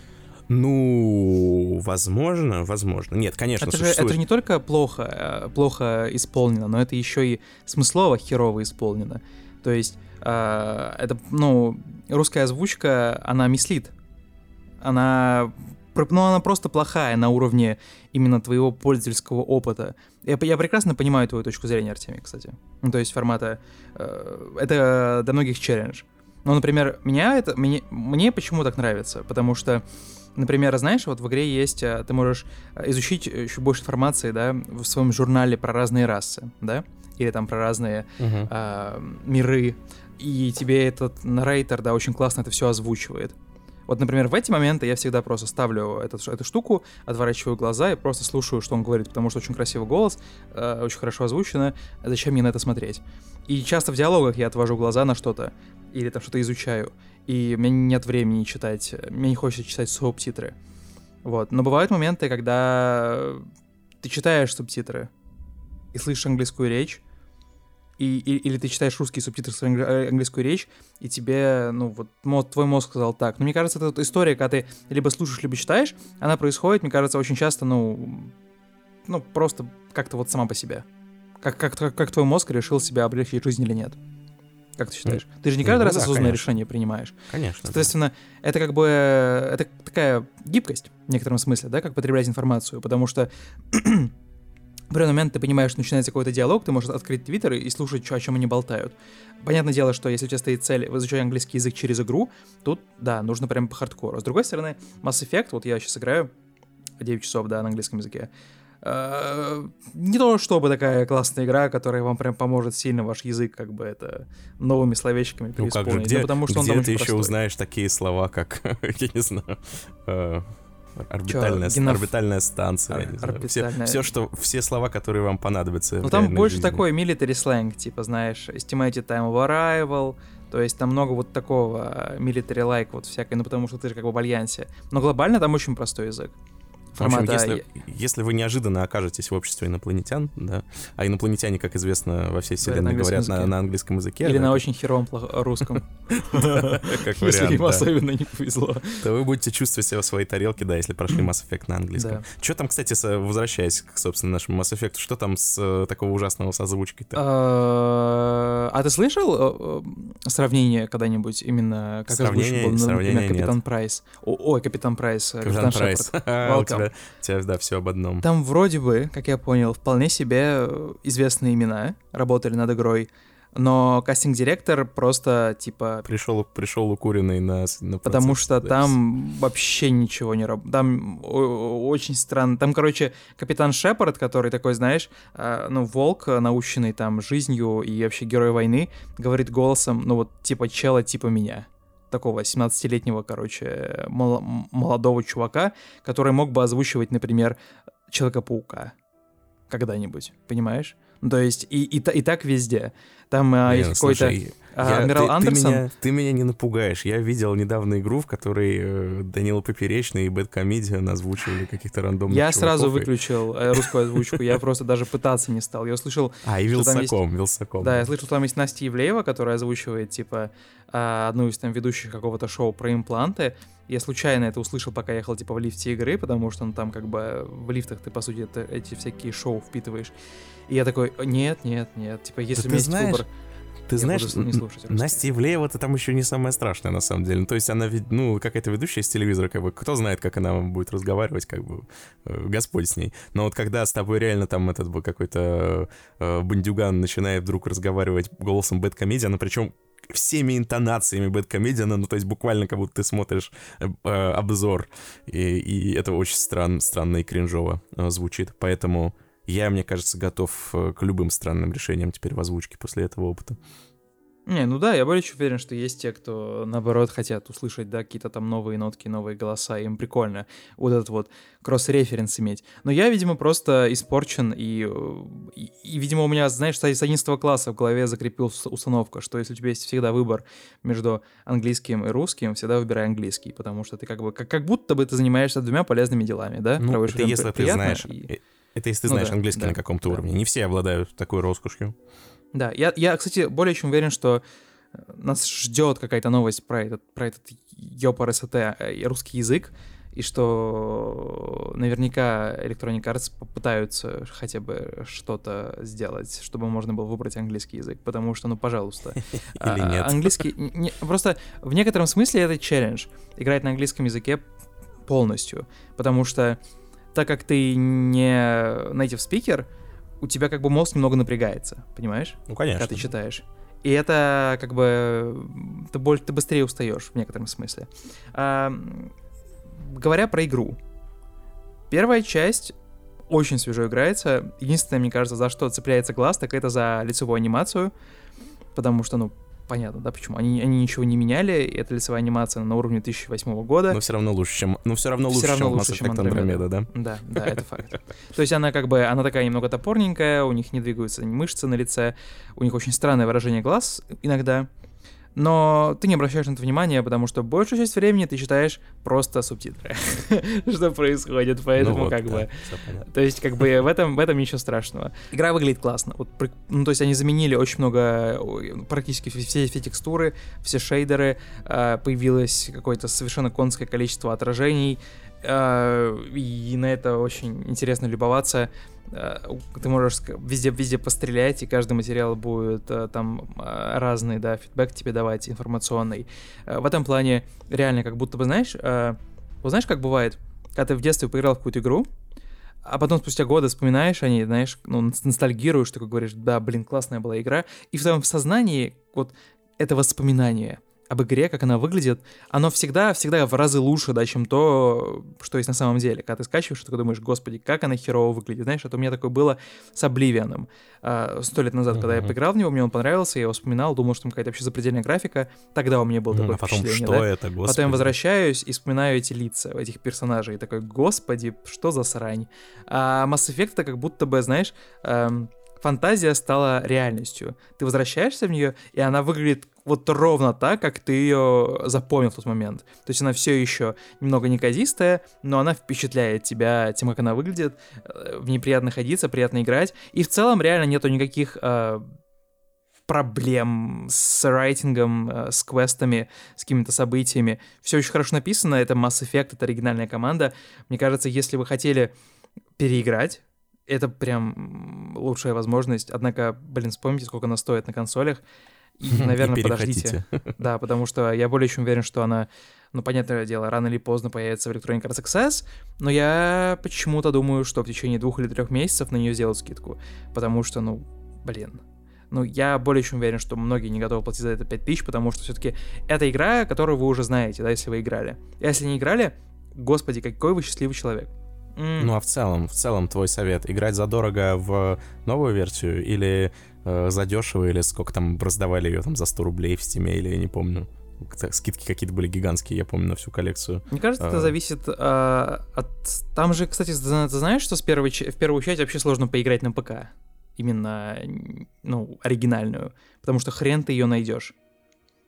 Ну, возможно, возможно. Нет, конечно, это, же, существует. это же не только плохо, э, плохо исполнено, но это еще и смыслово херово исполнено. То есть, э, это, ну, русская озвучка, она мислит. Она, ну, она просто плохая на уровне именно твоего пользовательского опыта. Я, я прекрасно понимаю твою точку зрения, Артемий, кстати. Ну, то есть формата... э, это до многих челлендж. Ну, например, меня это... Мне, мне почему так нравится? Потому что, например, знаешь, вот в игре есть... э, Ты можешь э, изучить еще больше информации, да, в своем журнале про разные расы, да? Или там про разные Мгм. а, миры, и тебе этот наррейтер, да, очень классно это все озвучивает. Вот, например, в эти моменты я всегда просто ставлю этот, эту штуку, отворачиваю глаза и просто слушаю, что он говорит, потому что очень красивый голос, э, очень хорошо озвучено, зачем мне на это смотреть? И часто в диалогах я отвожу глаза на что-то, или там что-то изучаю, и у меня нет времени читать, мне не хочется читать субтитры. Вот, но бывают моменты, когда ты читаешь субтитры и слышишь английскую речь, и, и- или ты читаешь русские субтитры с э, английскую речь, и тебе, ну, вот мо- твой мозг сказал так. Но мне кажется, это вот история, когда ты либо слушаешь, либо читаешь, она происходит, мне кажется, очень часто, ну, ну, просто как-то вот сама по себе. Как, как, как, как твой мозг решил себя облегчить жизнь или нет. Как ты считаешь? Ты же не каждый ну раз да, осознанное конечно. решение принимаешь. Конечно. да. Соответственно, это как бы э, это такая гибкость в некотором смысле, да, как потреблять информацию, потому что в определенный момент ты понимаешь, что начинается какой-то диалог, ты можешь открыть твиттер и слушать, о чем они болтают. Понятное дело, что если у тебя стоит цель изучать английский язык через игру, тут, да, нужно прям по хардкору. С другой стороны, Mass Effect, вот я сейчас играю 9 часов, да, на английском языке, не то чтобы такая классная игра, которая вам прям поможет сильно ваш язык как бы это новыми словечками Ну как же, где, потому что он где там ты еще простой. узнаешь такие слова, как, я не знаю, э, орбитальная, геноф- орбитальная станция, Ор- знаю. Все, орбитальная- все, что, все слова, которые вам понадобятся Ну там больше жизни. такой military сленг, типа, знаешь, estimated time of arrival, то есть там много вот такого military-like вот всякой, ну потому что ты же как бы в альянсе. Но глобально там очень простой язык. Формата... В общем, если, если вы неожиданно окажетесь в обществе инопланетян, да, а инопланетяне, как известно, во всей вселенной на говорят на, на английском языке, Или да, на очень херовом русском, если им особенно не повезло. то вы будете чувствовать себя в своей тарелке, да, если прошли Mass Effect на английском. Что там, кстати, возвращаясь к, собственно, нашему Mass Effect, что там с э, такого ужасного с озвучкой-то? А а ты слышал э, э, сравнение когда-нибудь именно как озвучен был, например, Капитан Прайс? Ой, Капитан Прайс. Капитан Прайс. А, У тебя, да, все об одном. Там вроде бы, как я понял, вполне себе известные имена работали над игрой, но кастинг-директор просто, типа, Пришел, пришел укуренный на, на потому процесс что записи. там вообще ничего не работает. Там очень странно. Там, короче, капитан Шепард, который такой, знаешь, э, ну, волк, э, наученный там жизнью и вообще герой войны, говорит голосом, ну, вот, типа, чела типа меня. Такого 17-летнего, короче, мол- молодого чувака, который мог бы озвучивать, например, Человека-паука когда-нибудь, понимаешь? То есть и, и, и так везде. Там а, есть какой-то а, я- адмирал ты, ты Андерсон. меня, ты меня не напугаешь. Я видел недавно игру, в которой э, Данила Поперечный и Бэт Комедиан озвучивали каких-то рандомных Я сразу и- выключил э, русскую озвучку, я просто даже пытаться не стал. Я услышал, А, и что есть- Вилсаком, Вилсаком. да, я слышал, там есть Настя Ивлеева, которая озвучивает, типа, а, одну из там ведущих какого-то шоу про импланты. Я случайно это услышал, пока ехал, типа, в лифте игры, потому что, ну, там, как бы, в лифтах ты, по сути, это- эти всякие шоу впитываешь. И я такой, нет, нет, нет, типа, если у меня есть знаешь, выбор... Ты Я знаешь. Настя Ивлеева-то там еще не самое страшное, на самом деле. Ну, то есть она ведь, ну, какая-то ведущая с телевизора, как бы, кто знает, как она будет разговаривать, как бы, э, Господь с ней. Но вот когда с тобой реально там этот бы какой-то э, бандюган начинает вдруг разговаривать голосом Бэткомедиана, причем всеми интонациями Бэткомедиана, ну, то есть буквально как будто ты смотришь э, э, обзор, и, и это очень стран, странно и кринжово э, звучит. Поэтому я, мне кажется, готов э, к любым странным решениям теперь в озвучке после этого опыта. Не, ну да, я более чем уверен, что есть те, кто, наоборот, хотят услышать, да, какие-то там новые нотки, новые голоса, им прикольно вот этот вот кросс-референс иметь. Но я, видимо, просто испорчен, и, э, и, и, видимо, у меня, знаешь, с 11 класса в голове закрепилась установка, что если у тебя есть всегда выбор между английским и русским, всегда выбирай английский, потому что ты как бы, как, как будто бы ты занимаешься двумя полезными делами, да? Ну, Проводишь это если ты приятно знаешь, и- э, это если ты Ну знаешь да, английский да, на каком-то да. уровне. Не все обладают такой роскошью. Да, я, я, кстати, более чем уверен, что э, нас ждет какая-то новость про этот, про этот ёпар СТ э, русский язык, и что наверняка Electronic Arts попытаются хотя бы что-то сделать, чтобы можно было выбрать английский язык, потому что, ну, пожалуйста. Или А, нет. Английский... не- просто в некотором смысле это челлендж, играть на английском языке полностью, потому что так как ты не native speaker, у тебя как бы мозг немного напрягается, понимаешь? Ну, когда конечно. ты читаешь. И это как бы ты, боль, ты быстрее устаешь в некотором смысле. А, говоря про игру, первая часть очень свежо играется. Единственное, мне кажется, за что цепляется глаз, так это за лицевую анимацию, потому что, ну, понятно, да, почему. Они, они ничего не меняли, это лицевая анимация на уровне 2008 года. Но все равно лучше, чем, но все равно лучше, равно чем лучше, чем. Andromeda, да? Да, да, это факт. То есть она как бы, она такая немного топорненькая, у них не двигаются мышцы на лице, у них очень странное выражение глаз иногда. Но ты не обращаешь на это внимания, потому что большую часть времени ты читаешь просто субтитры. Что происходит, поэтому Ну вот, как да, бы... То есть, как бы в этом, в этом ничего страшного. Игра выглядит классно. Вот, ну, то есть они заменили очень много, практически все, все текстуры, все шейдеры, э, появилось какое-то совершенно конское количество отражений, э, и на это очень интересно любоваться. Э, Ты можешь везде, везде пострелять, и каждый материал будет э, там э, разный, да, фидбэк тебе давать, информационный. В этом плане реально как будто бы, знаешь, вот знаешь, как бывает, когда ты в детстве поиграл в какую-то игру, а потом спустя годы вспоминаешь о ней, знаешь, ну, ностальгируешь, такой говоришь, да, блин, классная была игра, и в твоем сознании вот это воспоминание об игре, как она выглядит, оно всегда, всегда в разы лучше, да, чем то, что есть на самом деле. Когда ты скачиваешь, ты думаешь, господи, как она херово выглядит. Знаешь, это у меня такое было с Обливианом. Сто лет назад, когда я поиграл в него, мне он понравился, я его вспоминал, думал, что там какая-то вообще запредельная графика. Тогда у меня было такое А потом, впечатление, что да. это, господи? Потом я возвращаюсь и вспоминаю эти лица этих персонажей. И такой, господи, что за срань. А Mass Effect это как будто бы, знаешь, эм, фантазия стала реальностью. Ты возвращаешься в нее, и она выглядит вот ровно так, как ты ее запомнил в тот момент. То есть она все еще немного неказистая, но она впечатляет тебя тем, как она выглядит. Э, в ней приятно ходиться, приятно играть. И в целом реально нету никаких э, проблем с райтингом, э, с квестами, с какими-то событиями. Все очень хорошо написано, это Mass Effect, это оригинальная команда. Мне кажется, если вы хотели переиграть, это прям лучшая возможность. Однако, блин, вспомните, сколько она стоит на консолях. И, наверное, и подождите. Да, потому что я более чем уверен, что она, ну, понятное дело, рано или поздно появится в Electronic Arts Access, но я почему-то думаю, что в течение двух или трех месяцев на нее сделают скидку. Потому что, ну, блин, ну, я более чем уверен, что многие не готовы платить за это 5000, потому что все-таки это игра, которую вы уже знаете, да, если вы играли. Если не играли, господи, какой вы счастливый человек. Mm. Ну а в целом, в целом твой совет, играть задорого в новую версию или э, задешево, или сколько там раздавали ее там за 100 рублей в стиме, или я не помню. Скидки какие-то были гигантские, я помню, на всю коллекцию. Мне кажется, это а. зависит а, от... Там же, кстати, ты знаешь, что с первой... в первую часть вообще сложно поиграть на ПК? Именно, ну, оригинальную. Потому что хрен ты ее найдешь.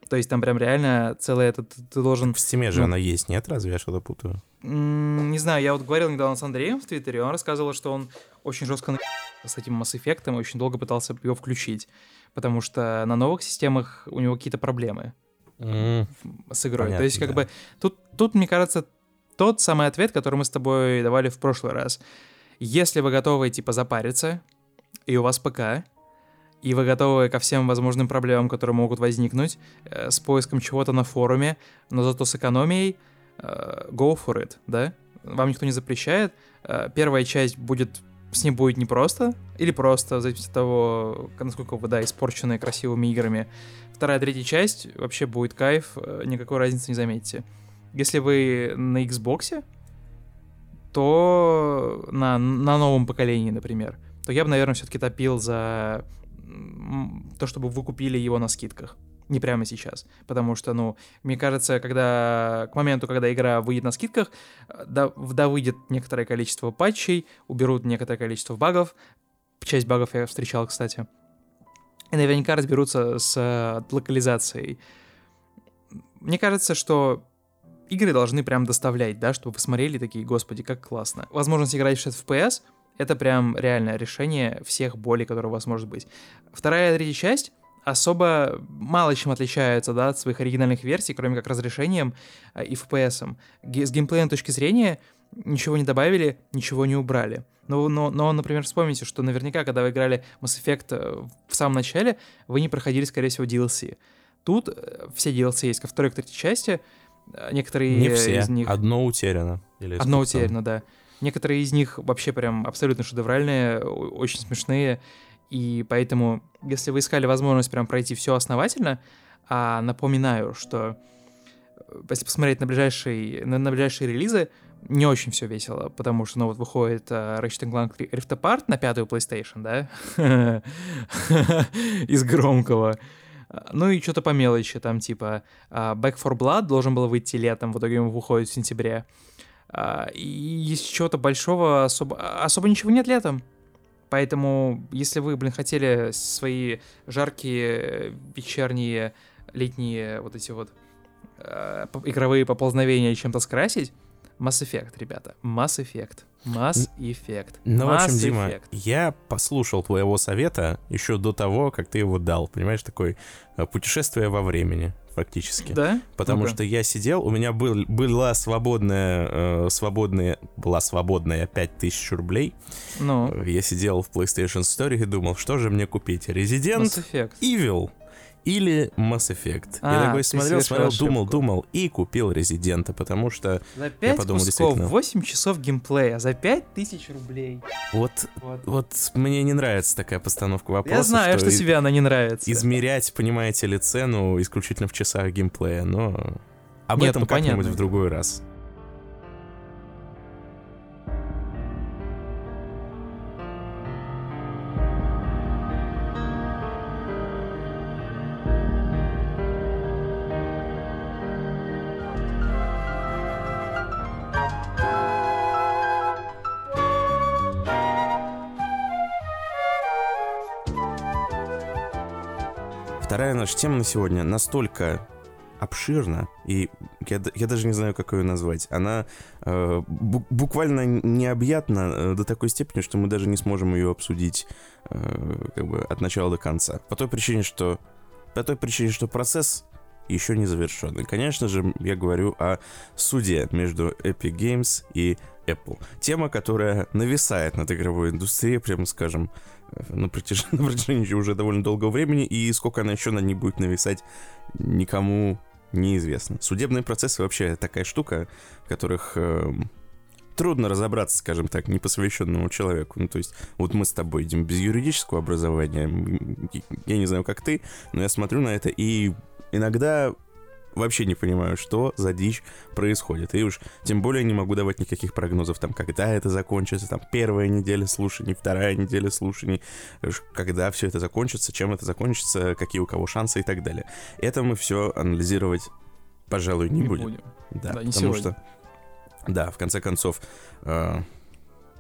То есть там прям реально целый этот... Ты должен... В стиме же ну, она есть, нет? Разве я что-то путаю? Не знаю, я вот говорил недавно с Андреем в Твиттере, он рассказывал, что он очень жестко на... с этим Mass Effect и очень долго пытался его включить, потому что на новых системах у него какие-то проблемы mm. с игрой. Понятно, То есть как да. бы тут, тут, мне кажется, тот самый ответ, который мы с тобой давали в прошлый раз. Если вы готовы, типа, запариться, и у вас ПК, и вы готовы ко всем возможным проблемам, которые могут возникнуть, э, с поиском чего-то на форуме, но зато с экономией, go for it, да? Вам никто не запрещает. Э, первая часть будет с ней будет непросто, или просто, в зависимости от того, насколько вы, да, испорчены красивыми играми. Вторая, третья часть вообще будет кайф, э, никакой разницы не заметите. Если вы на Xbox, то на, на новом поколении, например, то я бы, наверное, все-таки топил за то, чтобы вы купили его на скидках. Не прямо сейчас. Потому что, ну, мне кажется, когда к моменту, когда игра выйдет на скидках, да, да выйдет некоторое количество патчей, уберут некоторое количество багов. Часть багов я встречал, кстати. И наверняка разберутся с э, локализацией. Мне кажется, что игры должны прям доставлять, да, чтобы вы смотрели такие, господи, как классно. Возможность играть в 60 FPS — это прям реальное решение всех болей, которые у вас может быть. Вторая и третья часть особо мало чем отличаются да, от своих оригинальных версий, кроме как разрешением э, и FPS. С геймплейной точки зрения ничего не добавили, ничего не убрали. Но, но, но, например, вспомните, что наверняка, когда вы играли Mass Effect э, в самом начале, вы не проходили, скорее всего, DLC. Тут э, все DLC есть ко второй, к третьей части. Некоторые не все. из них... Одно утеряно. Или Одно утеряно, да. Некоторые из них вообще прям абсолютно шедевральные, очень смешные, и поэтому, если вы искали возможность прям пройти все основательно, а напоминаю, что э, если посмотреть на ближайшие, на, на ближайшие релизы, не очень все весело, потому что, ну, вот выходит uh, Ratchet Clank Rift Apart на пятую PlayStation, да, из громкого. Ну и что-то по мелочи, там типа uh, Back for Blood должен был выйти летом, в итоге он выходит в сентябре. А, и из чего-то большого особо, особо ничего нет летом. Поэтому, если вы, блин, хотели свои жаркие вечерние, летние вот эти вот э, игровые поползновения чем-то скрасить, Mass Effect, ребята. Mass Effect. Mass Effect. Ну, Mass в общем, Дима, Effect. я послушал твоего совета еще до того, как ты его дал. Понимаешь, такое э, путешествие во времени фактически. Да? Потому ну что я сидел, у меня был, была свободная, э, свободная, была свободная 5000 рублей. Ну. Я сидел в PlayStation Store и думал, что же мне купить? Resident Evil или Mass Effect. А, я такой смотрел, смотрел, ошибку. думал, думал и купил Резидента, потому что за 5 я подумал, кусков, действительно... 8 часов геймплея за 5000 рублей. Вот, вот. вот мне не нравится такая постановка вопроса. Я знаю, что, что тебе она не нравится. Измерять, понимаете ли, цену исключительно в часах геймплея, но об Нет, этом ну, как-нибудь в другой раз. Наша тема на сегодня настолько обширна, и я, я даже не знаю, как ее назвать. Она э, бу- буквально необъятна э, до такой степени, что мы даже не сможем ее обсудить э, как бы от начала до конца. По той причине, что по той причине, что процесс еще не завершен. И, конечно же, я говорю о суде между Epic Games и Apple. Тема, которая нависает над игровой индустрией, прямо скажем, на протяжении, на протяжении уже довольно долгого времени, и сколько она еще на ней будет нависать, никому неизвестно. Судебные процессы вообще такая штука, в которых э, трудно разобраться, скажем так, непосвященному человеку. Ну, то есть, вот мы с тобой идем без юридического образования, я не знаю, как ты, но я смотрю на это и иногда вообще не понимаю, что за дичь происходит. И уж тем более не могу давать никаких прогнозов, там, когда это закончится, там, первая неделя слушаний, вторая неделя слушаний, когда все это закончится, чем это закончится, какие у кого шансы и так далее. Это мы все анализировать, пожалуй, не, не будем. будем. Да, да потому сегодня. что, да, в конце концов, э,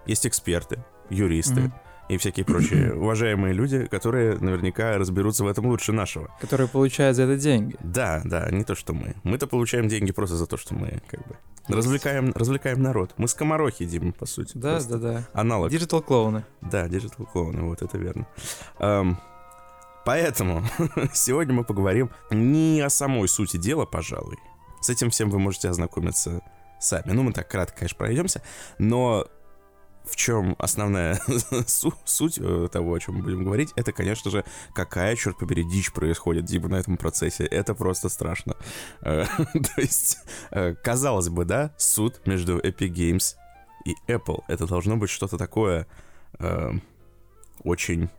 есть эксперты, юристы, mm-hmm и всякие прочие уважаемые люди, которые наверняка разберутся в этом лучше нашего. Которые получают за это деньги. Да, да, не то, что мы. Мы-то получаем деньги просто за то, что мы как бы развлекаем, развлекаем народ. Мы скоморохи, Дима, по сути. Да, да, да. Аналог. Digital клоуны. Да, digital клоуны, вот это верно. Um, поэтому сегодня мы поговорим не о самой сути дела, пожалуй. С этим всем вы можете ознакомиться сами. Ну, мы так кратко, конечно, пройдемся, но в чем основная суть э, того, о чем мы будем говорить, это, конечно же, какая, черт побери, дичь происходит, Дима, на этом процессе. Это просто страшно. Э, то есть, э, казалось бы, да, суд между Epic Games и Apple. Это должно быть что-то такое очень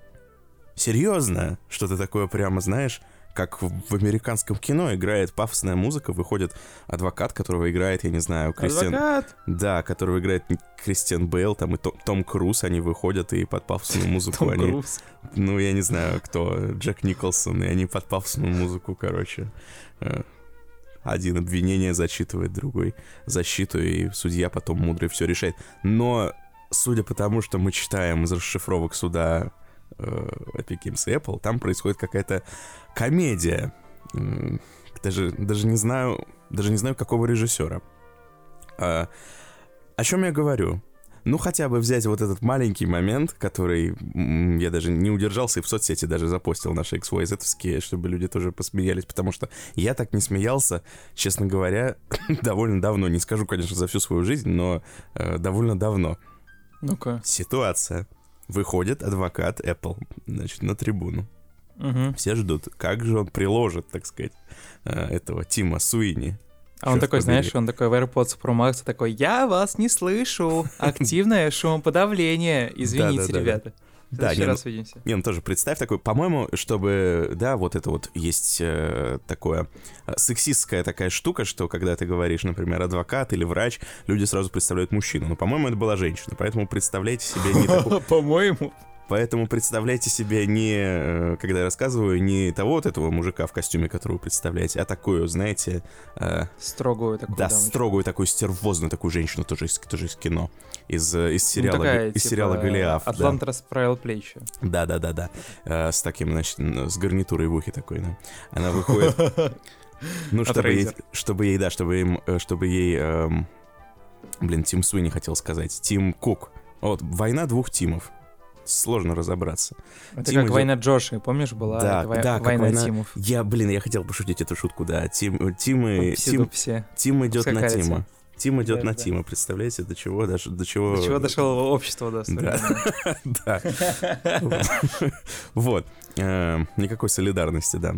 серьезное, что-то такое прямо, знаешь, как в американском кино играет пафосная музыка, выходит адвокат, которого играет, я не знаю, Кристиан... Адвокат? Да, которого играет Кристиан Бейл, там и Том, Том Круз, они выходят и под пафосную музыку Том они... Круз. Ну, я не знаю, кто, Джек Николсон, и они под пафосную музыку, короче э, один обвинение зачитывает, другой защиту, и судья потом мудрый все решает. Но, судя по тому, что мы читаем из расшифровок суда Epic Games и Apple, там происходит какая-то комедия. Даже, даже не знаю, даже не знаю, какого режиссера. А, о чем я говорю? Ну, хотя бы взять вот этот маленький момент, который я даже не удержался и в соцсети даже запостил наши xyz чтобы люди тоже посмеялись, потому что я так не смеялся, честно говоря, довольно давно. Не скажу, конечно, за всю свою жизнь, но э, довольно давно. Ну-ка. Ситуация. Выходит адвокат Apple, значит, на трибуну. Угу. Все ждут, как же он приложит, так сказать, э, этого Тима Суини. А он такой, побери. знаешь, он такой в AirPods Pro Max такой, я вас не слышу, активное шумоподавление, извините, ребята. Да, не, раз увидимся. Не, ну тоже представь такой, по-моему, чтобы, да, вот это вот есть э, такое э, сексистская такая штука, что когда ты говоришь, например, адвокат или врач, люди сразу представляют мужчину. Но, по-моему, это была женщина, поэтому представляйте себе не такую... По-моему. Поэтому представляйте себе не, э, когда я рассказываю, не того вот этого мужика в костюме, который вы представляете, а такую, знаете... Э, строгую такую Да, дамочку. строгую такую стервозную такую женщину, тоже из, тоже из кино. Из, э, из сериала, ну, такая, из типа, сериала Голиаф. Атлант да. расправил плечи. Да-да-да-да. Э, с таким, значит, с гарнитурой в ухе такой, да. Она выходит... Ну, чтобы ей, чтобы ей, да, чтобы, им, э, чтобы ей, эм, блин, Тим Суини хотел сказать, Тим Кук. Вот, война двух Тимов сложно разобраться. Это Тим как война Джоши, помнишь, была? Да, Это да, война, война Тимов. Я, блин, я хотел пошутить эту шутку, да. Тим, Тим и... Тим, Тим идет на Тима. Тим идет да, на да. Тима, представляете, до чего даже до чего. До чего дошло общество, да. Да. Вот. Э, никакой солидарности, да.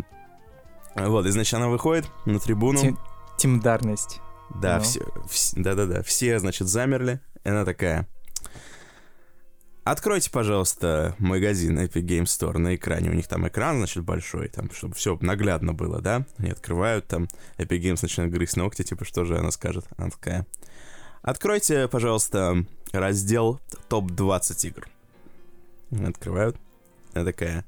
Вот, и значит, она выходит на трибуну. Тимдарность. Да, все, да, да, да. Все, значит, замерли. И она такая. Откройте, пожалуйста, магазин Epic Game Store на экране. У них там экран, значит, большой, там, чтобы все наглядно было, да? Они открывают там, Epic Games начинает грызть ногти, типа, что же она скажет? Она такая, откройте, пожалуйста, раздел топ-20 игр. Открывают. Она такая,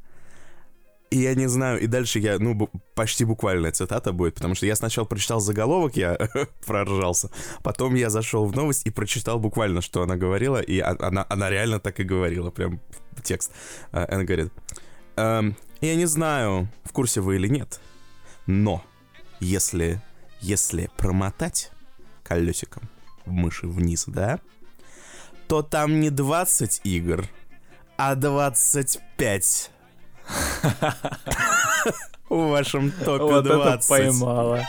и я не знаю, и дальше я, ну, почти буквальная цитата будет, потому что я сначала прочитал заголовок, я проржался, потом я зашел в новость и прочитал буквально, что она говорила, и она, она реально так и говорила, прям текст. А, она говорит, Эм, я не знаю, в курсе вы или нет, но если, если промотать колесиком мыши вниз, да, то там не 20 игр, а 25. В вашем топе Вот 20. это поймала.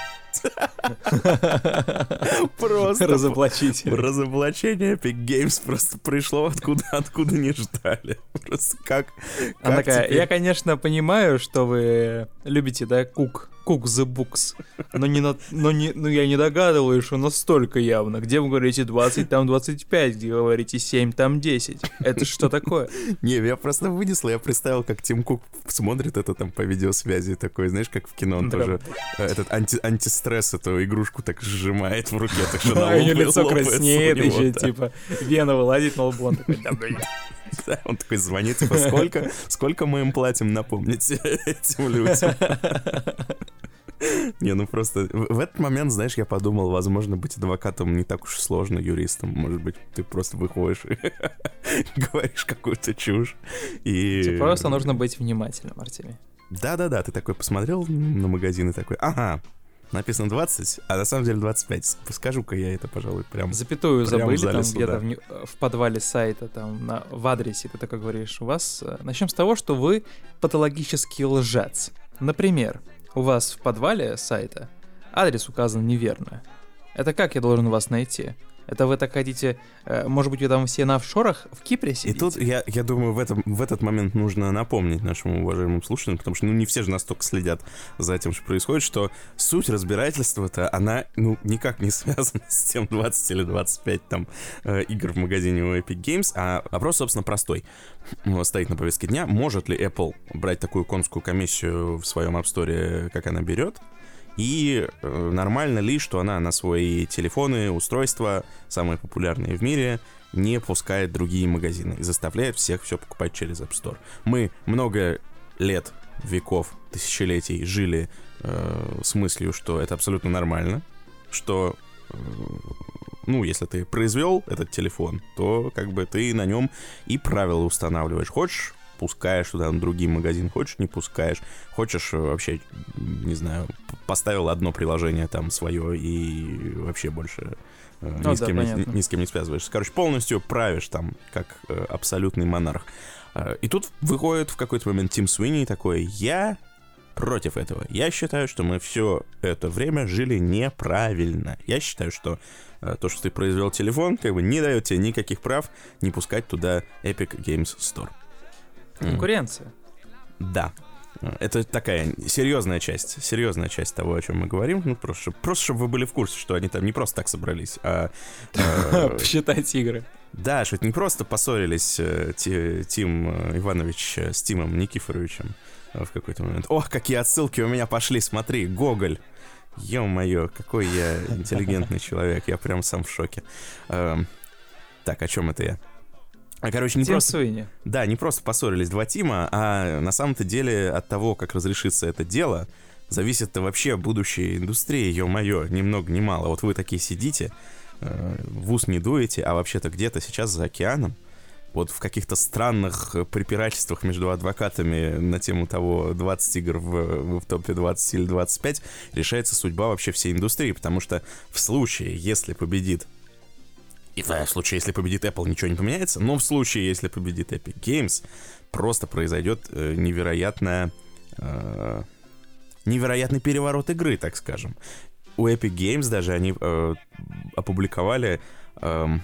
Просто Разоблачитель. Разоблачение Epic Games просто пришло откуда, откуда не ждали. Просто как... Она такая, я, конечно, понимаю, что вы любите, да, Кук, Кук the Books, но, не на, но, не, но я не догадываюсь, что настолько явно. Где вы говорите 20, там 25, где вы говорите 7, там 10. Это что такое? Не, я просто вынесла, я представил, как Тим Кук смотрит это там по видеосвязи, такой, знаешь, как в кино, он Да. тоже э, этот анти, антистресс, эту игрушку так сжимает в руке, так что на у него лоб лицо краснеет, еще типа вена вылазит на лбу, он такой, да, блин. Да, он такой звонит, типа, сколько, сколько мы им платим, напомните этим людям. Не, ну просто в этот момент, знаешь, я подумал, возможно, быть адвокатом не так уж и сложно, юристом. Может быть, ты просто выходишь и говоришь какую-то чушь. И... Тебе просто нужно быть внимательным, Артемий. Да-да-да, ты такой посмотрел на магазин и такой, ага, написано 20, а на самом деле 25. Скажу-ка я это, пожалуй, прям... Запятую Прям забыли там где-то в, ню- в подвале сайта, там на, в адресе, ты такой говоришь, у вас... Начнем с того, что вы патологический лжец. Например, у вас в подвале сайта адрес указан неверно. Это как я должен вас найти? Это вы так хотите... э, может быть, вы там все на офшорах в Кипре И сидите? тут, я, я думаю, в, этом, в этот момент нужно напомнить нашему уважаемому слушателям, потому что, ну, не все же настолько следят за тем, что происходит, что суть разбирательства-то, она, ну, никак не связана с тем 20 или 25 там э, игр в магазине у Epic Games, а вопрос, собственно, простой. Стоит на повестке дня, может ли Apple брать такую конскую комиссию в своем App Store, как она берет, и э, нормально ли, что она на свои телефоны, устройства, самые популярные в мире, не пускает другие магазины и заставляет всех все покупать через App Store. Мы много лет, веков, тысячелетий жили э, с мыслью, что это абсолютно нормально, что э, ну, если ты произвел этот телефон, то как бы ты на нем и правила устанавливаешь. Хочешь, пускаешь туда на другие магазин, хочешь, не пускаешь. Хочешь, э, вообще, не знаю, поставил одно приложение там свое и вообще больше э, ни, Ну с да, кем, не- понятно. ни с кем не связываешься. Короче, полностью правишь там, как э, абсолютный монарх. Э, И тут выходит в какой-то момент Тим Суини такой, я против этого. Я считаю, что мы все это время жили неправильно. Я считаю, что э, то, что ты произвел телефон, как бы не дает тебе никаких прав не пускать туда Epic Games Store. Конкуренция. Да. Э, Это такая серьезная часть, серьезная часть того, о чем мы говорим. Ну, просто, просто чтобы вы были в курсе, что они там не просто так собрались, а... э, Посчитать игры. да, что это не просто поссорились э, Ти- Тим э, Иванович э, с Тимом Никифоровичем э, в какой-то момент. Ох, какие отсылки у меня пошли, смотри, Гоголь. Ё-моё, какой я интеллигентный человек, я прям сам в шоке. Эм, так, о чем это я? А, короче, не Тим просто... Суини. Да, не просто поссорились два Тима, а на самом-то деле от того, как разрешится это дело, зависит вообще будущее индустрии, ё-моё, ни много ни мало. Вот вы такие сидите, э, в ус не дуете, а вообще-то где-то сейчас за океаном, вот в каких-то странных препирательствах между адвокатами на тему того, 20 игр в, в топе 20 или 25, решается судьба вообще всей индустрии, потому что в случае, если победит и в случае, если победит Apple, ничего не поменяется. Но в случае, если победит Epic Games, просто произойдет э, невероятная... э, невероятный переворот игры, так скажем. У Epic Games даже они э, опубликовали эм,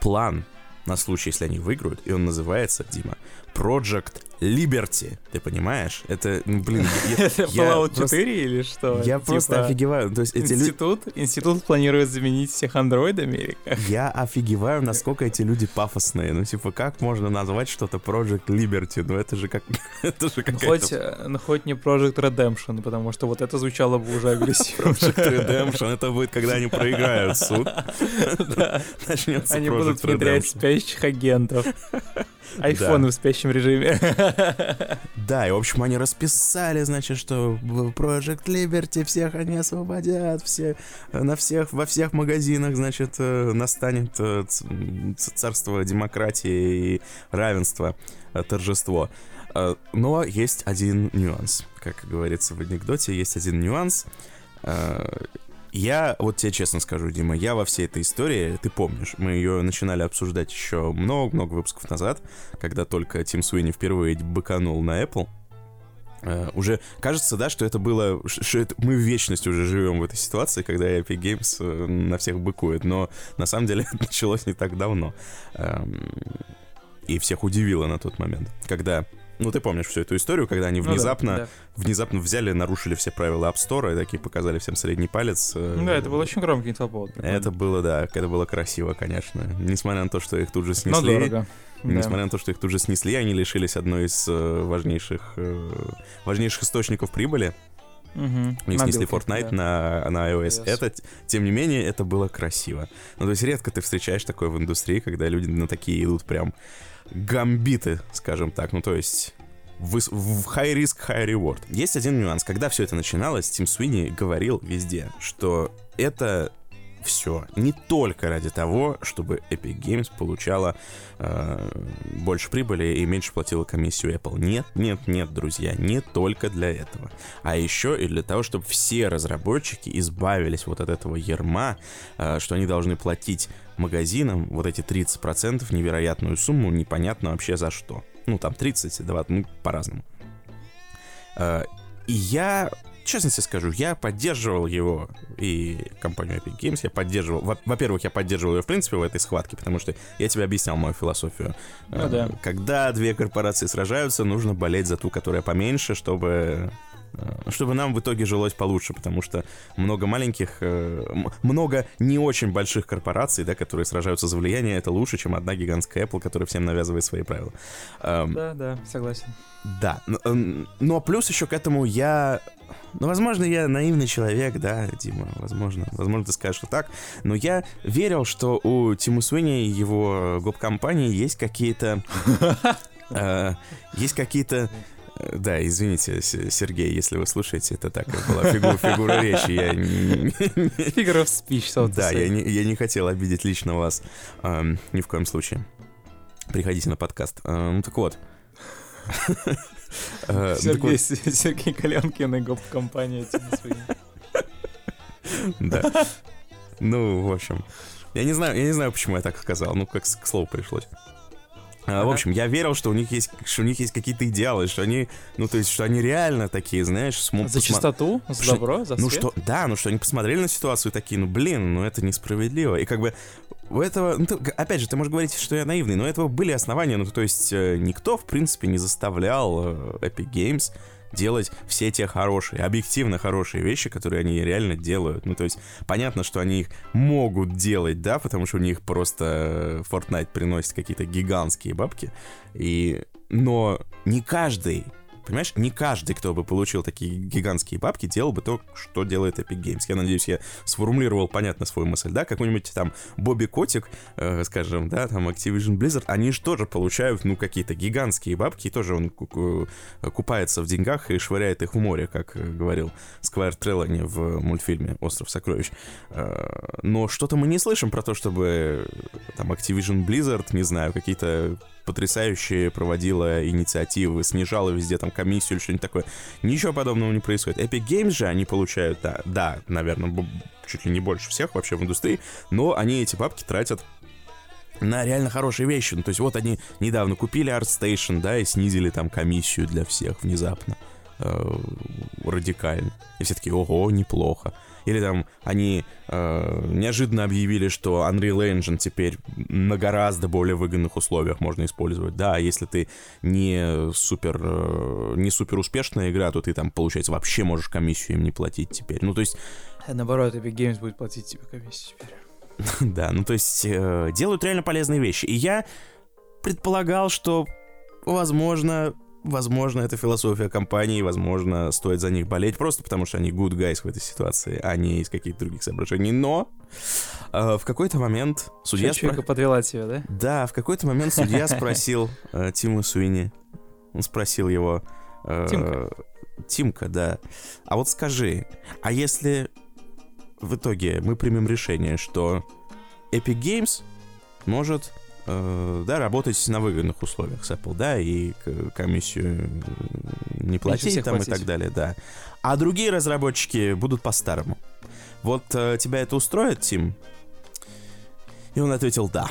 план на случай, если они выиграют, и он называется, Дима, Project Liberty. Ты понимаешь? Это, ну, блин, Это Fallout просто- 4 или что? я просто Типа, офигеваю. То есть эти люди... Институт, институт планирует заменить всех андроидами или как? Я офигеваю, насколько эти люди пафосные. Ну, типа, как можно назвать что-то Project Liberty? Ну, это же как... это же Ну, какая-то... хоть, э, ну, хоть не Project Redemption, потому что вот это звучало бы уже агрессивно. Project Redemption, это будет, когда они проиграют суд. Начнется Они будут внедрять спящих агентов. Айфоны в спящем режиме. Да, и, в общем, они расписали, значит, что Project Liberty всех они освободят, все, на всех, во всех магазинах, значит, э, настанет э, царство демократии и равенства, э, торжество. Но есть один нюанс. Как говорится в анекдоте, есть один нюанс. Я, вот тебе честно скажу, Дима, я во всей этой истории, ты помнишь, мы ее начинали обсуждать еще много-много выпусков назад, когда только Тим Суини впервые быканул на Apple. Uh, уже кажется, да, что это было, что это, мы в вечности уже живем в этой ситуации, когда Epic Games uh, на всех быкует, но на самом деле это началось не так давно. Uh, и всех удивило на тот момент, когда ну, ты помнишь всю эту историю, когда они внезапно, ну, да, да. внезапно взяли, нарушили все правила App Store и такие показали всем средний палец. Э, да, это был очень громкий инфоповод. Это было, да, это было красиво, конечно. Несмотря на то, что их тут же снесли. Но дорого. Несмотря да. на то, что их тут же снесли, они лишились одной из э, важнейших, э, важнейших источников прибыли. Угу. Их снесли Fortnite да. на, на iOS. Yes. Это, тем не менее, это было красиво. Ну, то есть редко ты встречаешь такое в индустрии, когда люди на такие идут прям гамбиты, скажем так. Ну, то есть в, в high risk, high reward. Есть один нюанс. Когда все это начиналось, Тим Суини говорил везде, что это все не только ради того, чтобы Epic Games получала э, больше прибыли и меньше платила комиссию Apple. Нет, нет, нет, друзья, не только для этого. А еще и для того, чтобы все разработчики избавились вот от этого ерма, э, что они должны платить магазинам вот эти 30% невероятную сумму, непонятно вообще за что. Ну, там 30, 20, ну, по-разному. Э, и я честно тебе скажу, я поддерживал его и компанию Epic Games, я поддерживал... Во-первых, я поддерживал ее, в принципе, в этой схватке, потому что я тебе объяснял мою философию. Ну, да. Когда две корпорации сражаются, нужно болеть за ту, которая поменьше, чтобы чтобы нам в итоге жилось получше, потому что много маленьких, э, много не очень больших корпораций, да, которые сражаются за влияние, это лучше, чем одна гигантская Apple, которая всем навязывает свои правила. Эм, да, да, согласен. Да, но, но плюс еще к этому я ну, возможно, я наивный человек, да, Дима, возможно. Возможно, ты скажешь, что так. Но я верил, что у Тиму Суини и его гоп-компании есть какие-то... Э, есть какие-то... Да, извините, Сергей, если вы слушаете, это так была фигура, фигура речи. Я Фигура в спич, Да, я не, я не хотел обидеть лично вас. Эм, ни в коем случае. Приходите на подкаст. Э, ну так вот. Э, Сергей, Сергей Каленкин и гоп-компания Да. Ну, в общем. Я не знаю, я не знаю, почему я так сказал. Ну, как к слову пришлось. А, в общем, я верил, что у них есть, что у них есть какие-то идеалы, что они, ну то есть, что они реально такие, знаешь, смогут. За чистоту, за что, добро, за Ну что, да, ну что они посмотрели на ситуацию такие, ну блин, ну это несправедливо. И как бы у этого, ну, ты, опять же, ты можешь говорить, что я наивный, но у этого были основания, ну то есть э, никто в принципе не заставлял э, Epic Games делать все те хорошие, объективно хорошие вещи, которые они реально делают. Ну, то есть, понятно, что они их могут делать, да, потому что у них просто Fortnite приносит какие-то гигантские бабки. И... Но не каждый Понимаешь, не каждый, кто бы получил такие гигантские бабки, делал бы то, что делает Epic Games. Я надеюсь, я сформулировал понятно свою мысль, да? Какой-нибудь там Бобби Котик, э, скажем, да, там Activision Blizzard, они же тоже получают, ну, какие-то гигантские бабки, и тоже он купается в деньгах и швыряет их в море, как говорил Сквайр Треллани в мультфильме «Остров сокровищ». Э, но что-то мы не слышим про то, чтобы там Activision Blizzard, не знаю, какие-то потрясающе проводила инициативы, снижала везде там комиссию или что-нибудь такое. Ничего подобного не происходит. Epic Games же они получают, да, да, наверное, чуть ли не больше всех вообще в индустрии, но они эти бабки тратят на реально хорошие вещи. Ну, то есть вот они недавно купили ArtStation, да, и снизили там комиссию для всех внезапно. Э, радикально. И все таки ого, неплохо. Или там они э, неожиданно объявили, что Unreal Engine теперь на гораздо более выгодных условиях можно использовать. Да, если ты не супер, э, не супер успешная игра, то ты там, получается, вообще можешь комиссию им не платить теперь. Ну, то есть... А наоборот, Epic Games будет платить тебе комиссию теперь. да, ну то есть э, делают реально полезные вещи. И я предполагал, что, возможно, Возможно, это философия компании, возможно, стоит за них болеть просто потому, что они good guys в этой ситуации, а не из каких-то других соображений. Но э, в какой-то момент судья... Спро... подвела тебя, да? Да, в какой-то момент судья спросил э, Тима Суини, он спросил его... Э, Тимка. Тимка, да. А вот скажи, а если в итоге мы примем решение, что Epic Games может да, работать на выгодных условиях с Apple, да, и комиссию не платить там платить. и так далее, да. А другие разработчики будут по-старому. Вот э, тебя это устроит, Тим? И он ответил «да».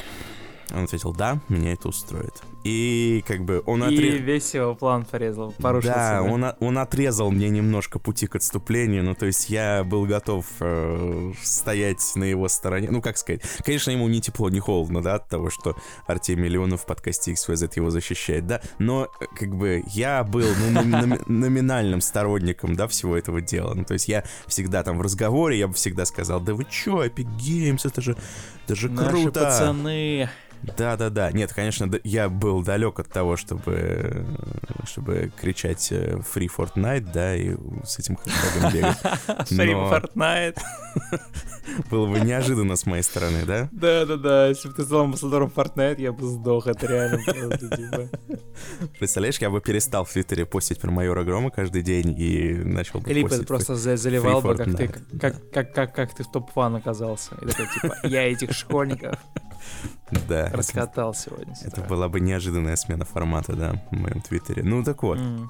Он ответил «да, меня это устроит». И как бы он отрезал... И весь его план порезал, порушился. Да, он, он отрезал мне немножко пути к отступлению, ну то есть я был готов э, стоять на его стороне. Ну как сказать, конечно, ему не тепло, не холодно, да, от того, что Артемий Леонов в подкасте XYZ его защищает, да, но как бы я был ну, номинальным сторонником, да, всего этого дела. Ну то есть я всегда там в разговоре, я бы всегда сказал, да вы чё, Epic Games, это же, это же круто. Наши пацаны. Да-да-да. Нет, конечно, я был далек от того, чтобы, чтобы кричать э, Free Fortnite, да, и с этим хэштегом бегать. Free Fortnite. Было бы неожиданно с моей стороны, да? Да-да-да, если бы ты стал амбассадором Fortnite, я бы сдох, это реально просто, типа. Представляешь, я бы перестал в Твиттере постить про майора Грома каждый день и начал бы Либо просто заливал бы, как ты, как, как, как, как ты в топ-1 оказался. И такой, типа, я этих школьников да. Раскатал сегодня. Это была бы неожиданная смена формата, да, в моем твиттере. Ну так вот. Mm.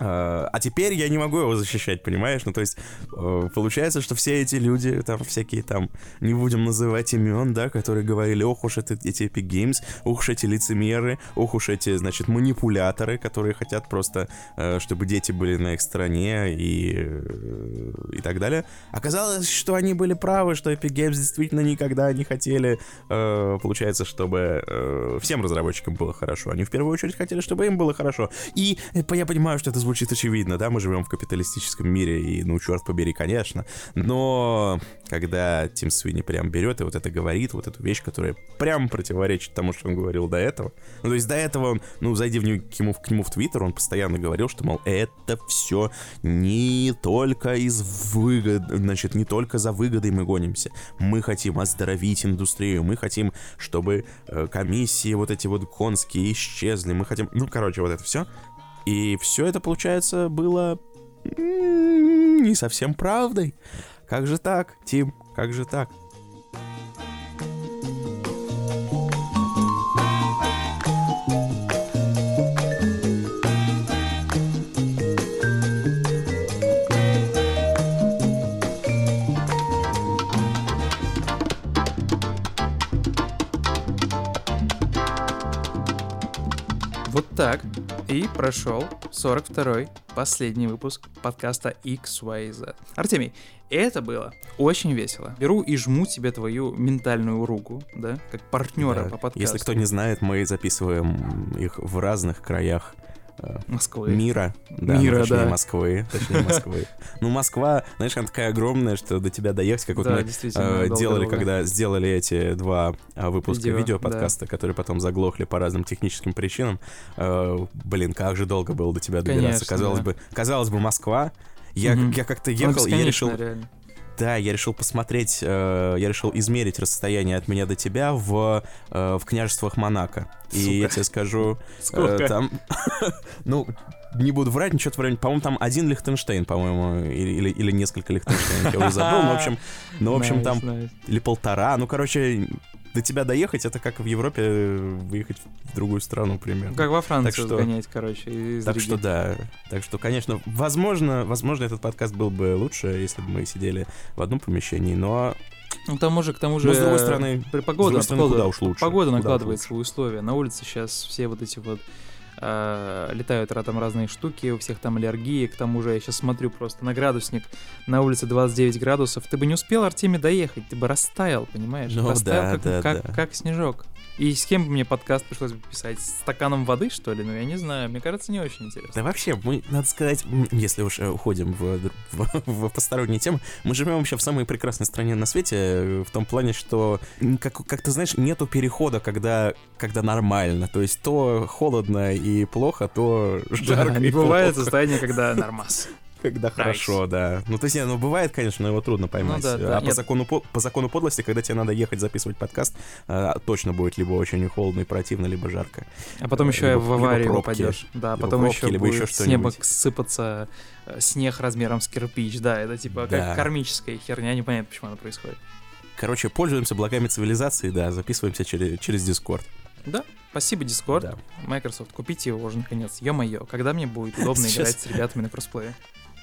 А, а теперь я не могу его защищать, понимаешь? Ну, то есть, э, получается, что все эти люди, там, всякие там, не будем называть имен, да, которые говорили, ох уж это, эти Epic Games, ох уж эти лицемеры, ох уж эти, значит, манипуляторы, которые хотят просто, э, чтобы дети были на их стороне и, э, и так далее. Оказалось, что они были правы, что Epic Games действительно никогда не хотели, получается, чтобы всем разработчикам было хорошо. Они в первую очередь хотели, чтобы им было хорошо. И я понимаю, что это звучит звучит очевидно, да, мы живем в капиталистическом мире, и, ну, черт побери, конечно. Но когда Тим Свини прям берет и вот это говорит, вот эту вещь, которая прям противоречит тому, что он говорил до этого. Ну, то есть до этого он, ну, зайди в нему, к, нему, к нему в Твиттер, он постоянно говорил, что, мол, это все не только из выгод, значит, не только за выгодой мы гонимся. Мы хотим оздоровить индустрию, мы хотим, чтобы э, комиссии вот эти вот конские исчезли, мы хотим, ну, короче, вот это все. И все это, получается, было не совсем правдой. Как же так, Тим? Как же так? Вот так и прошел 42-й, последний выпуск подкаста XYZ. Артемий, это было очень весело. Беру и жму тебе твою ментальную руку, да, как партнера да. по подкасту. Если кто не знает, мы записываем их в разных краях Москвы. Мира. Да, Мира, ну, точнее, да. Москвы. Точнее, Москвы. Ну, Москва, знаешь, она такая огромная, что до тебя доехать, как вот мы э, делали, когда сделали эти два а, выпуска видео подкаста, которые потом заглохли по разным техническим причинам. Э, блин, как же долго было до тебя добираться. Казалось бы, казалось бы, Москва. Я, я как-то ехал, я решил... Да, я решил посмотреть, э, я решил измерить расстояние от меня до тебя в, э, в княжествах Монако. И Сука. я тебе скажу, э, там, ну, не буду врать, ничего творить. По-моему, там один Лихтенштейн, по-моему, или, или, или несколько Лихтенштейнов, я уже забыл. Ну, в общем, ну, в общем там... Или полтора. Ну, короче, до тебя доехать, это как в Европе выехать в другую страну примерно. Как во Францию так что, сгонять, короче. Из так Риги. что да. Так что, конечно, возможно, возможно, этот подкаст был бы лучше, если бы мы сидели в одном помещении, но ну, к тому же, к тому же... Но, с другой стороны, при погода, с другой стороны, куда уж лучше. Погода накладывает свои условия. На улице сейчас все вот эти вот э, летают там разные штуки, у всех там аллергии, к тому же я сейчас смотрю просто на градусник, на улице 29 градусов, ты бы не успел, Артемий, доехать, ты бы растаял, понимаешь? Ну, растаял, да, как, да, как, да. как снежок. И с кем бы мне подкаст пришлось бы писать? С стаканом воды, что ли? Ну, я не знаю. Мне кажется, не очень интересно. Да вообще, мы, надо сказать, если уж э, уходим в, в, в посторонние темы, мы живем вообще в самой прекрасной стране на свете, э, в том плане, что, как, как ты знаешь, нету перехода, когда, когда нормально. То есть то холодно и плохо, то жарко да, не бывает состояние, когда нормас. Когда хорошо, да. Ну, то есть, не, ну, бывает, конечно, но его трудно поймать. Ну, да, да. А по закону, по, закону подлости, когда тебе надо ехать записывать подкаст, э, точно будет либо очень холодно и противно, либо жарко. А потом еще либо, в аварию попадешь. Да, потом пробки, еще либо будет еще с неба сыпаться э, снег размером с кирпич. Да, это типа да. как кармическая херня, непонятно, почему она происходит. Короче, пользуемся благами цивилизации, да, записываемся через, через Discord. Да, спасибо, Discord. Да. Microsoft, купите его уже наконец. Ё-моё, когда мне будет удобно Сейчас- играть с ребятами на кроссплее?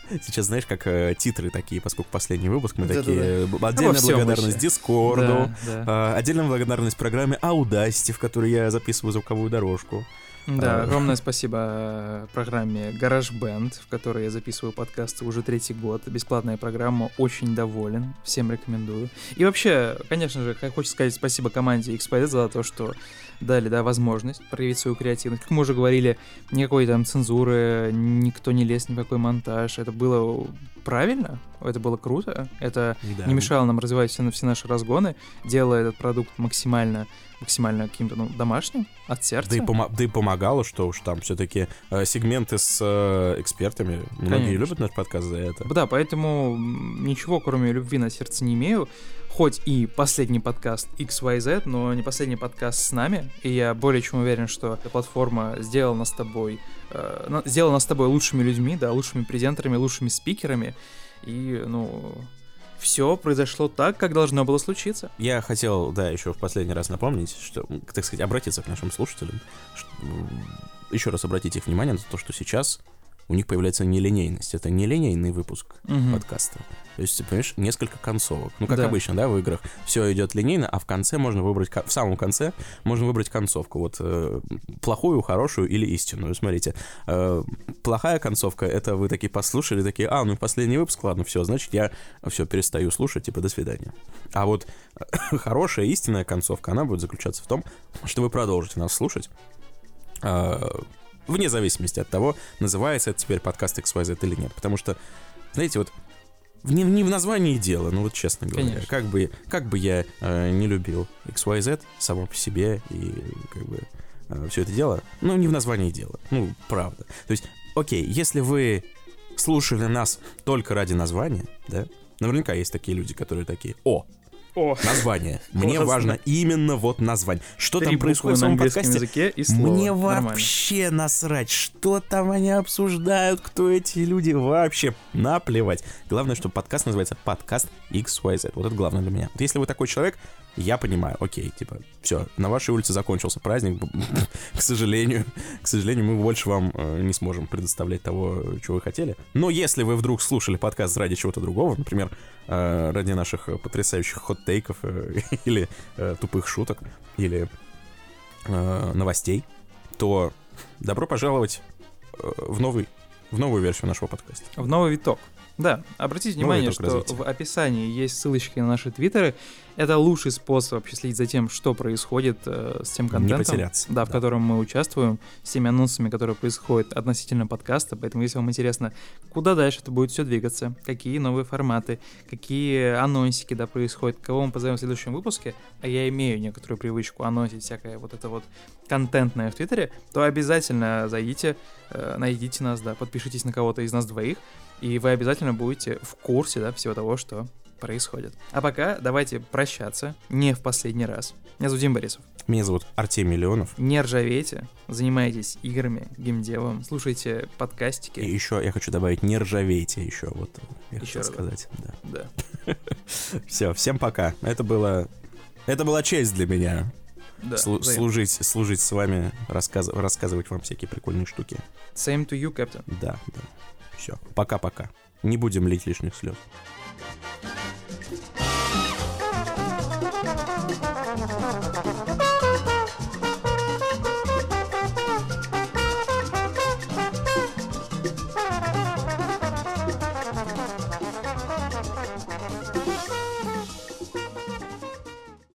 Сейчас, знаешь, как э, титры такие, поскольку последний выпуск, мы Да-да-да. такие... э, Отдельная всем благодарность вообще. Дискорду, Да, да. а, отдельная благодарность программе Audacity, в которой я записываю звуковую дорожку. Да, А. огромное спасибо э, программе GarageBand, в которой я записываю подкасты уже третий год. Бесплатная программа, очень доволен, всем рекомендую. И вообще, конечно же, хочется сказать спасибо команде XPD за то, что дали, да, возможность проявить свою креативность. Как мы уже говорили, никакой там цензуры, никто не лез ни в какой монтаж. Это было правильно, это было круто, это Да. не мешало нам развивать все, все наши разгоны, делая этот продукт максимально, максимально каким-то ну, домашним, от сердца. Да и, помо- да и помогало, что уж там все-таки сегменты с э, экспертами. Многие Конечно. любят наш подкаст за это. Да, поэтому ничего, кроме любви на сердце не имею. Хоть и последний подкаст XYZ, но не последний подкаст с нами. И я более чем уверен, что эта платформа сделала нас с тобой, э, сделала нас с тобой лучшими людьми, да, лучшими презентерами, лучшими спикерами. И, ну, все произошло так, как должно было случиться. Я хотел, да, еще в последний раз напомнить, что, так сказать, обратиться к нашим слушателям. что, еще раз обратить их внимание на то, что сейчас у них появляется нелинейность. Это нелинейный выпуск Мгм. подкаста. То есть, ты понимаешь, несколько концовок. Ну, как Да. обычно, да, в играх все идет линейно, а в конце можно выбрать, в самом конце можно выбрать концовку. Вот э, плохую, хорошую или истинную. Смотрите, э, плохая концовка, это вы такие послушали, такие, а, ну последний выпуск, ладно, все, значит, я все перестаю слушать, типа, до свидания. А вот хорошая, истинная концовка, она будет заключаться в том, что вы продолжите нас слушать, э, вне зависимости от того, называется это теперь подкаст XYZ или нет. Потому что, знаете, вот не, не в названии дело, ну вот честно говоря. Конечно. Как бы, как бы я э, не любил XYZ само по себе и как бы все это дело, ну не в названии дело, ну правда. То есть, окей, если вы слушали нас только ради названия, да, наверняка есть такие люди, которые такие, о, О, название, мне важно именно вот название. Что три там происходит в на самом подкасте? языке и слово. Мне Нормально. вообще насрать, что там они обсуждают, кто эти люди, вообще наплевать. Главное, что подкаст называется подкаст XYZ. Вот это главное для меня. Вот если вы такой человек, я понимаю, окей, типа, все, на вашей улице закончился праздник, к сожалению, к сожалению, мы больше вам э, не сможем предоставлять того, чего вы хотели. Но если вы вдруг слушали подкаст ради чего-то другого, например, э, ради наших потрясающих хот-тейков э, или тупых шуток, или новостей, то добро пожаловать в новый в новую версию нашего подкаста. В новый виток. Да, обратите внимание, что развития. в описании есть ссылочки на наши твиттеры. Это лучший способ следить за тем, что происходит э, с тем Не контентом, потеряться, да, в да. котором мы участвуем, с теми анонсами, которые происходят относительно подкаста. Поэтому, если вам интересно, куда дальше это будет все двигаться, какие новые форматы, какие анонсики да, происходят, кого мы позовем в следующем выпуске, а я имею некоторую привычку анонсить всякое вот это вот контентное в Твиттере, то обязательно зайдите, э, найдите нас, да, подпишитесь на кого-то из нас двоих, и вы обязательно будете в курсе, да, всего того, что происходит. А пока давайте прощаться, не в последний раз. Меня зовут Дим Борисов. Меня зовут Артемий Леонов. Не ржавейте, занимайтесь играми, геймдевом, слушайте подкастики. И еще я хочу добавить, не ржавейте еще, вот я Еще хотел раз. сказать. Да. Да, Все, всем пока. Это было, это была честь для меня да. слу- взаимно. служить, служить с вами, рассказ- рассказывать вам всякие прикольные штуки. Same to you, Captain. Да, да. Все, пока-пока. Не будем лить лишних слез. thank you